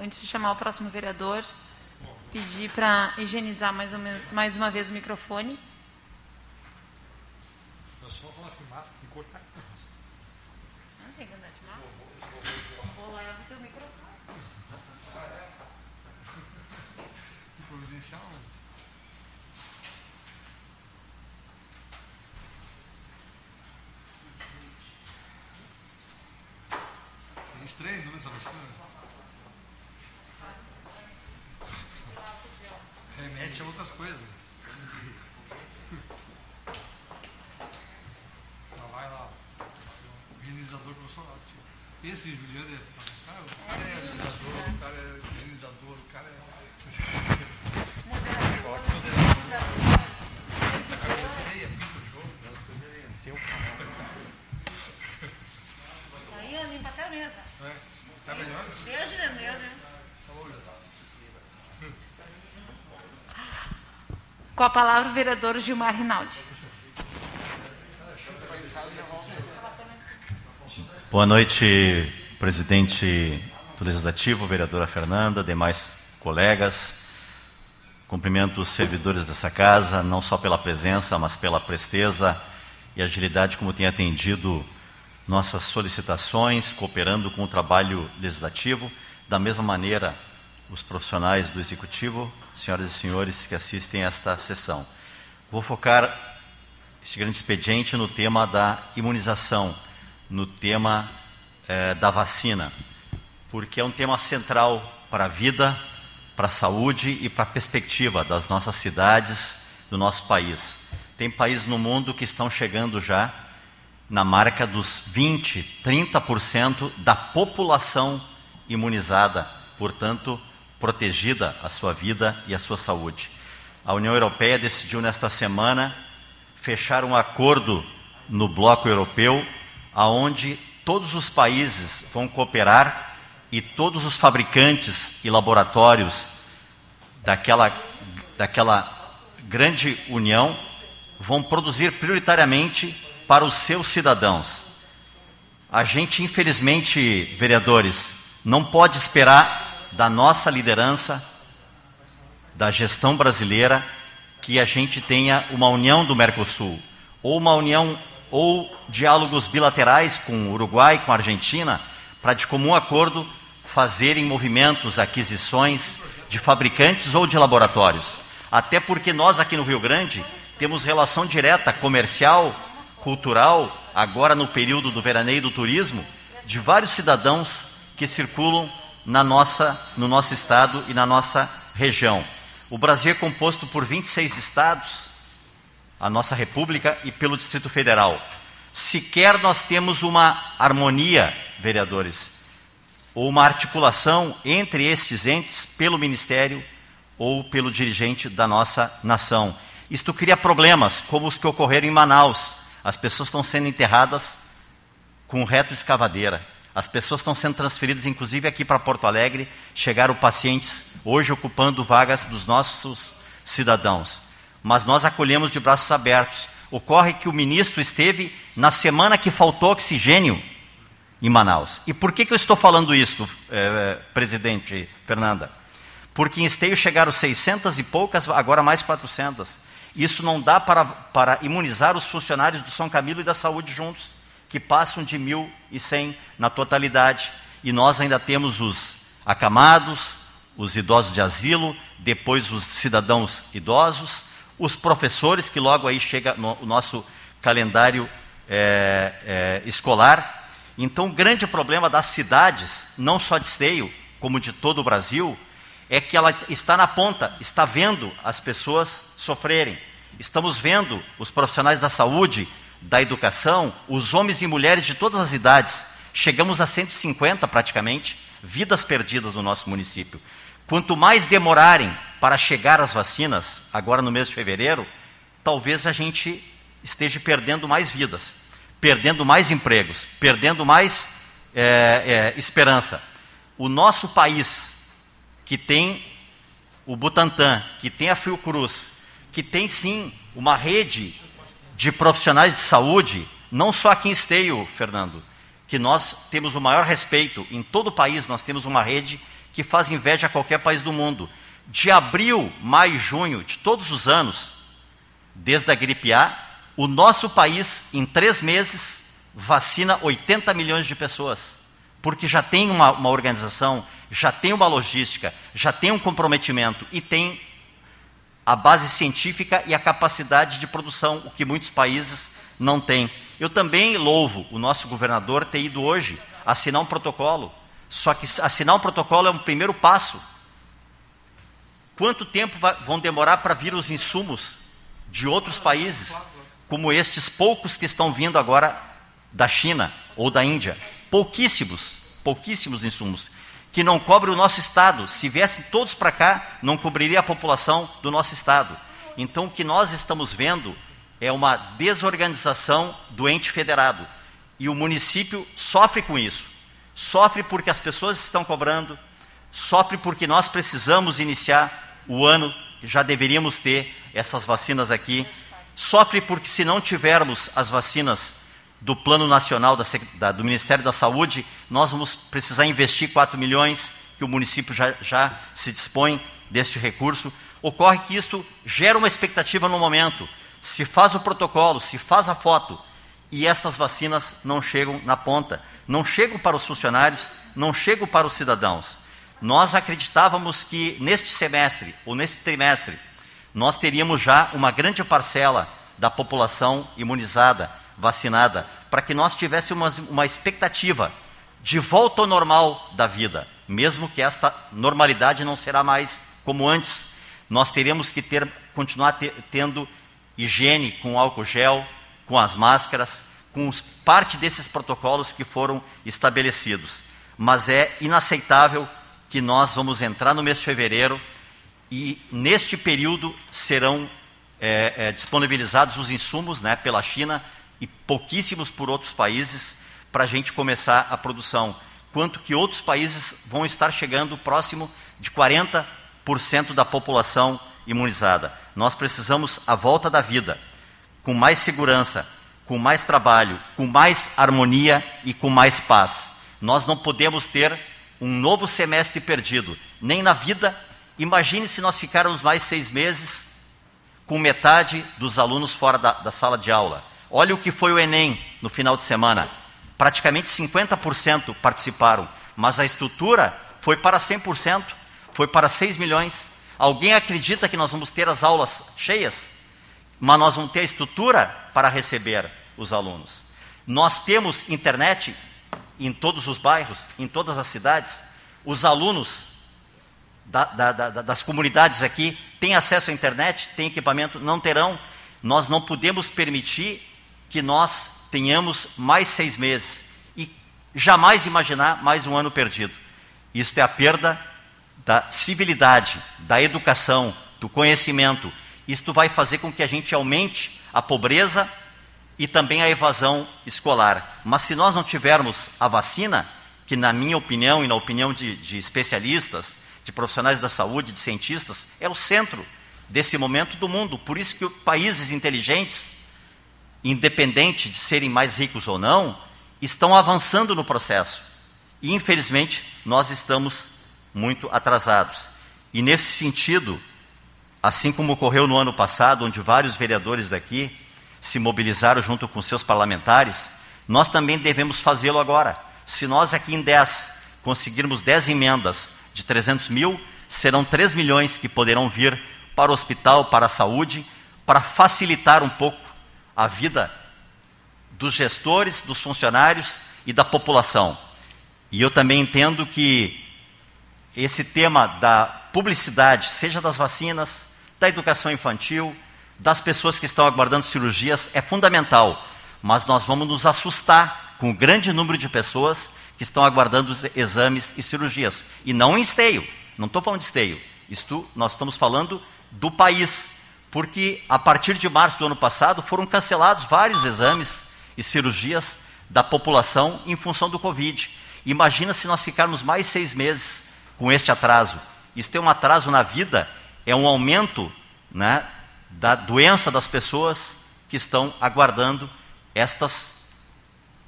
Antes de chamar o próximo vereador, pedir para higienizar mais, menos, mais, uma vez o microfone. Eu só falar assim, máscara, tem que cortar esse negócio. Não tem que andar de máscara? Vou lá e teu microfone. Providencial. Tem estranho, não essa vacina? Remete a outras coisas. Lá vai lá. O higienizador profissional. Tipo. Esse Juliano é. Cara, o cara é higienizador, o cara é higienizador, o cara é. Tá com a cabeça ceia, pinta o jogo. Seu Aí, limpa até a mesa. É. Tá melhor? Beijo, né? Meu, né? Com a palavra o vereador Gilmar Rinaldi. Boa noite, presidente do Legislativo, vereadora Fernanda, demais colegas. Cumprimento os servidores dessa casa, não só pela presença, mas pela presteza e agilidade como tem atendido nossas solicitações, cooperando com o trabalho legislativo. Da mesma maneira, os profissionais do Executivo, senhoras e senhores que assistem a esta sessão. Vou focar este grande expediente no tema da imunização, no tema eh, da vacina, porque é um tema central para a vida, para a saúde e para a perspectiva das nossas cidades, do nosso país. Tem países no mundo que estão chegando já na marca dos 20, 30% da população imunizada, portanto, protegida a sua vida e a sua saúde. A União Europeia decidiu nesta semana fechar um acordo no bloco europeu, aonde todos os países vão cooperar e todos os fabricantes e laboratórios daquela, daquela grande união vão produzir prioritariamente para os seus cidadãos. A gente, infelizmente, vereadores, não pode esperar da nossa liderança, da gestão brasileira, que a gente tenha uma união do Mercosul, ou uma união ou diálogos bilaterais com o Uruguai, com a Argentina, para de comum acordo fazerem movimentos, aquisições de fabricantes ou de laboratórios. Até porque nós aqui no Rio Grande temos relação direta comercial, cultural, agora no período do veraneio do turismo, de vários cidadãos que circulam na nossa, no nosso estado e na nossa região. O Brasil é composto por 26 estados, a nossa república e pelo Distrito Federal. Sequer nós temos uma harmonia, vereadores, ou uma articulação entre estes entes pelo ministério ou pelo dirigente da nossa nação. Isto cria problemas, como os que ocorreram em Manaus. As pessoas estão sendo enterradas com retroescavadeira. As pessoas estão sendo transferidas, inclusive aqui para Porto Alegre. Chegaram pacientes hoje ocupando vagas dos nossos cidadãos. Mas nós acolhemos de braços abertos. Ocorre que o ministro esteve na semana que faltou oxigênio em Manaus. E por que, que eu estou falando isso, eh, presidente Fernanda? Porque em Esteio chegaram 600 e poucas, agora mais 400. Isso não dá para, para imunizar os funcionários do São Camilo e da Saúde juntos, que passam de 1.100 na totalidade. E nós ainda temos os acamados, os idosos de asilo, depois os cidadãos idosos, os professores, que logo aí chega no o nosso calendário é, é, escolar. Então, o grande problema das cidades, não só de Esteio, como de todo o Brasil, é que ela está na ponta, está vendo as pessoas sofrerem. Estamos vendo os profissionais da saúde, da educação, os homens e mulheres de todas as idades. Chegamos a 150 praticamente vidas perdidas no nosso município. Quanto mais demorarem para chegar as vacinas, agora no mês de fevereiro, talvez a gente esteja perdendo mais vidas, perdendo mais empregos, perdendo mais é, é, esperança. O nosso país, que tem o Butantan, que tem a Fiocruz, que tem sim uma rede de profissionais de saúde, não só aqui em Esteio, Fernando, que nós temos o maior respeito. Em todo o país nós temos uma rede que faz inveja a qualquer país do mundo. De abril, maio junho de todos os anos, desde a gripe A, o nosso país, em três meses, vacina 80 milhões de pessoas. Porque já tem uma, uma organização, já tem uma logística, já tem um comprometimento e tem a base científica e a capacidade de produção, o que muitos países não têm. Eu também louvo o nosso governador ter ido hoje assinar um protocolo. Só que assinar um protocolo é um primeiro passo. Quanto tempo vão demorar para vir os insumos de outros países, como estes poucos que estão vindo agora da China ou da Índia? Pouquíssimos, pouquíssimos insumos, que não cobre o nosso estado. Se viessem todos para cá, não cobriria a população do nosso estado. Então, o que nós estamos vendo é uma desorganização do ente federado. E o município sofre com isso. Sofre porque as pessoas estão cobrando, sofre porque nós precisamos iniciar o ano, já deveríamos ter essas vacinas aqui. Sofre porque, se não tivermos as vacinas do Plano Nacional da, da, do Ministério da Saúde, nós vamos precisar investir 4 milhões, que o município já, já se dispõe deste recurso. Ocorre que isso gera uma expectativa no momento se faz o protocolo, se faz a foto e estas vacinas não chegam na ponta, não chegam para os funcionários, não chegam para os cidadãos. Nós acreditávamos que neste semestre ou neste trimestre nós teríamos já uma grande parcela da população imunizada, vacinada, para que nós tivéssemos uma, expectativa de volta ao normal da vida, mesmo que esta normalidade não será mais como antes. Nós teremos que ter, continuar tendo higiene com álcool gel, com as máscaras, com os, parte desses protocolos que foram estabelecidos. Mas é inaceitável que nós vamos entrar no mês de fevereiro e neste período serão é, é, disponibilizados os insumos né, pela China e pouquíssimos por outros países para a gente começar a produção. Quanto que outros países vão estar chegando próximo de 40% da população imunizada. Nós precisamos a volta da vida, com mais segurança, com mais trabalho, com mais harmonia e com mais paz. Nós não podemos ter um novo semestre perdido, nem na vida. Imagine se nós ficarmos mais seis meses com metade dos alunos fora da, da sala de aula. Olha o que foi o Enem no final de semana. Praticamente 50% participaram, mas a estrutura foi para 100%, foi para 6 milhões. Alguém acredita que nós vamos ter as aulas cheias? Mas nós vamos ter a estrutura para receber os alunos. Nós temos internet em todos os bairros, em todas as cidades. Os alunos da, da, da, das comunidades aqui têm acesso à internet, têm equipamento, não terão. Nós não podemos permitir que nós tenhamos mais seis meses e jamais imaginar mais um ano perdido. Isto é a perda da civilidade, da educação, do conhecimento. Isto vai fazer com que a gente aumente a pobreza e também a evasão escolar. Mas se nós não tivermos a vacina, que na minha opinião e na opinião de, de especialistas, de profissionais da saúde, de cientistas, é o centro desse momento do mundo. Por isso que países inteligentes, independente de serem mais ricos ou não, estão avançando no processo. E infelizmente nós estamos muito atrasados. E nesse sentido, assim como ocorreu no ano passado, onde vários vereadores daqui se mobilizaram junto com seus parlamentares, nós também devemos fazê-lo agora. Se nós aqui em 10 conseguirmos 10 emendas de 300 mil, serão 3 milhões que poderão vir para o hospital, para a saúde, para facilitar um pouco a vida dos gestores, dos funcionários e da população. E eu também entendo que esse tema da publicidade, seja das vacinas, da educação infantil, das pessoas que estão aguardando cirurgias, é fundamental. Mas nós vamos nos assustar com o grande número de pessoas que estão aguardando exames e cirurgias. E não em esteio, não estou falando de esteio. Isto, nós estamos falando do país, porque a partir de março do ano passado foram cancelados vários exames e cirurgias da população em função do Covid. Imagina se nós ficarmos mais seis meses com este atraso. Isso tem um atraso na vida, é um aumento né, da doença das pessoas que estão aguardando estas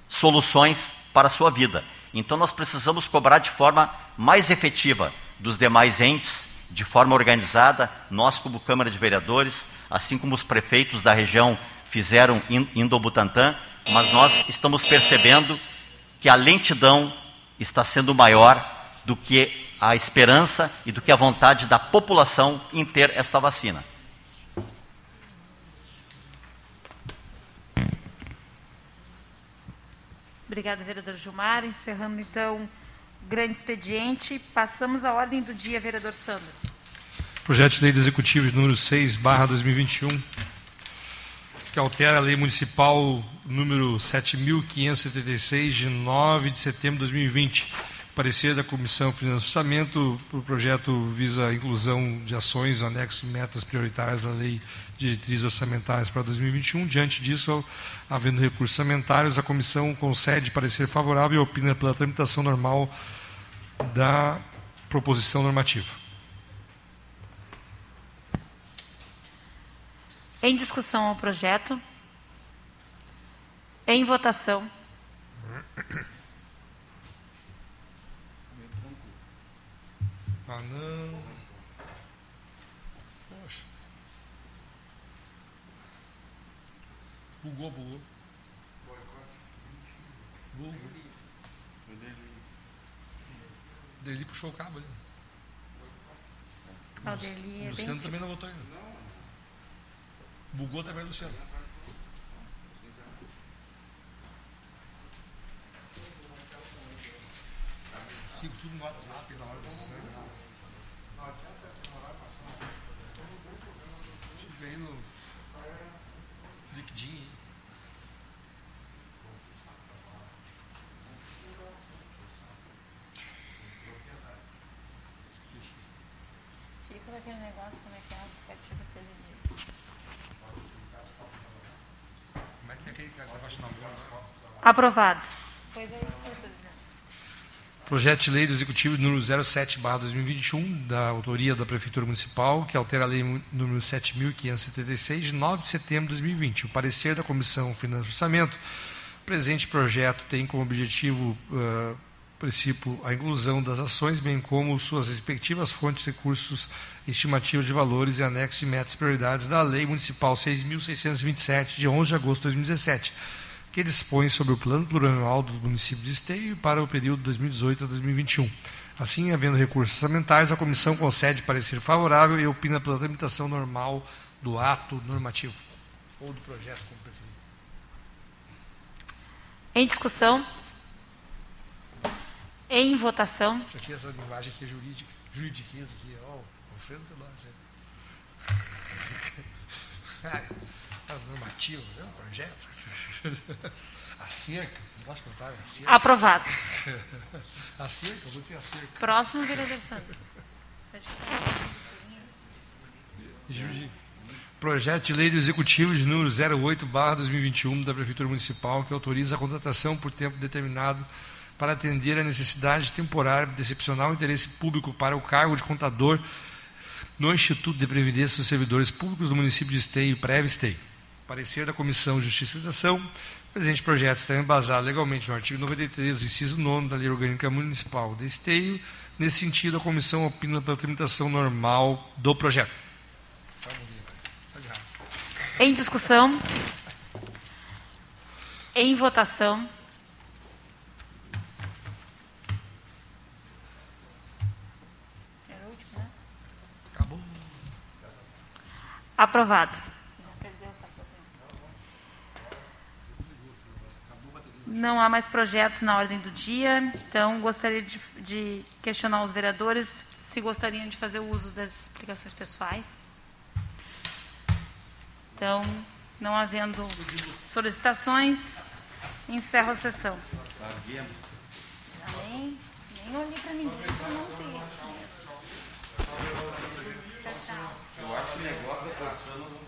soluções para a sua vida. Então nós precisamos cobrar de forma mais efetiva dos demais entes, de forma organizada, nós como Câmara de Vereadores, assim como os prefeitos da região fizeram indo ao Butantã, mas nós estamos percebendo que a lentidão está sendo maior do que a esperança e do que a vontade da população em ter esta vacina. Obrigada, vereador Gilmar. Encerrando, então, grande expediente. Passamos à ordem do dia, vereador Sandro. Projeto de Lei Executivo de número 6, barra 2021, que altera a Lei Municipal número 7.576, de 9 de setembro de 2020. Parecer da Comissão Finanças e Orçamento, o projeto visa a inclusão de ações, anexos e metas prioritárias da Lei diretrizes orçamentárias para 2021. Diante disso, havendo recursos orçamentários, a comissão concede parecer favorável e opina pela tramitação normal da proposição normativa. Em discussão ao projeto. Em votação. [COUGHS] Ah, não. Bugou, bugou. Bugou. O Deli puxou o cabo ali. Ah, o é Luciano bem... também não votou ainda. Bugou também o Luciano. Sigo tudo no WhatsApp na hora da sessão. Vem no LinkedIn. Fica daquele negócio, como é que é o aplicativo aquele Como é que é aquele negócio na bola? Aprovado. Pois é isso que eu estou dizendo. Projeto de Lei do Executivo número 07/2021, da autoria da Prefeitura Municipal, que altera a Lei número 7576 de 9 de setembro de 2020. O parecer da Comissão Finanças e Orçamento, presente projeto tem como objetivo uh, princípio a inclusão das ações, bem como suas respectivas fontes, recursos, estimativas de valores e anexos e metas prioridades da Lei Municipal 6.627, de 11 de agosto de 2017 que dispõe sobre o plano plurianual do município de Esteio para o período 2018 a 2021. Assim, havendo recursos orçamentários, a comissão concede parecer favorável e opina pela tramitação normal do ato normativo ou do projeto, como preferir. Em discussão. Em votação. Isso aqui, essa linguagem aqui é jurídica, juridiqueza aqui, ó, oh, Alfredo Pelosi. [LAUGHS] ah, normativo, é um projeto. [LAUGHS] A cerca, posso contar? A cerca. Aprovado. [LAUGHS] A cerca, eu vou ter a cerca. Próximo, vereador Santos. Projeto de Lei do Executivo de número 08, barra 2021, da Prefeitura Municipal, que autoriza a contratação por tempo determinado para atender a necessidade temporária de excepcional interesse público para o cargo de contador no Instituto de Previdência dos Servidores Públicos do município de Esteio, Preve-Esteio. Parecer da Comissão de Justiça e Redação. O presente projeto está embasado legalmente no artigo 93, inciso 9 da Lei Orgânica Municipal de Esteio. Nesse sentido, a comissão opina pela tramitação normal do projeto. Em discussão. Em votação. Acabou. Aprovado. Não há mais projetos na ordem do dia, então gostaria de, de, questionar os vereadores se gostariam de fazer uso das explicações pessoais. Então, não havendo solicitações, encerro a sessão. Nem, nem olhei para ninguém para não ter. Eu acho que o negócio está passando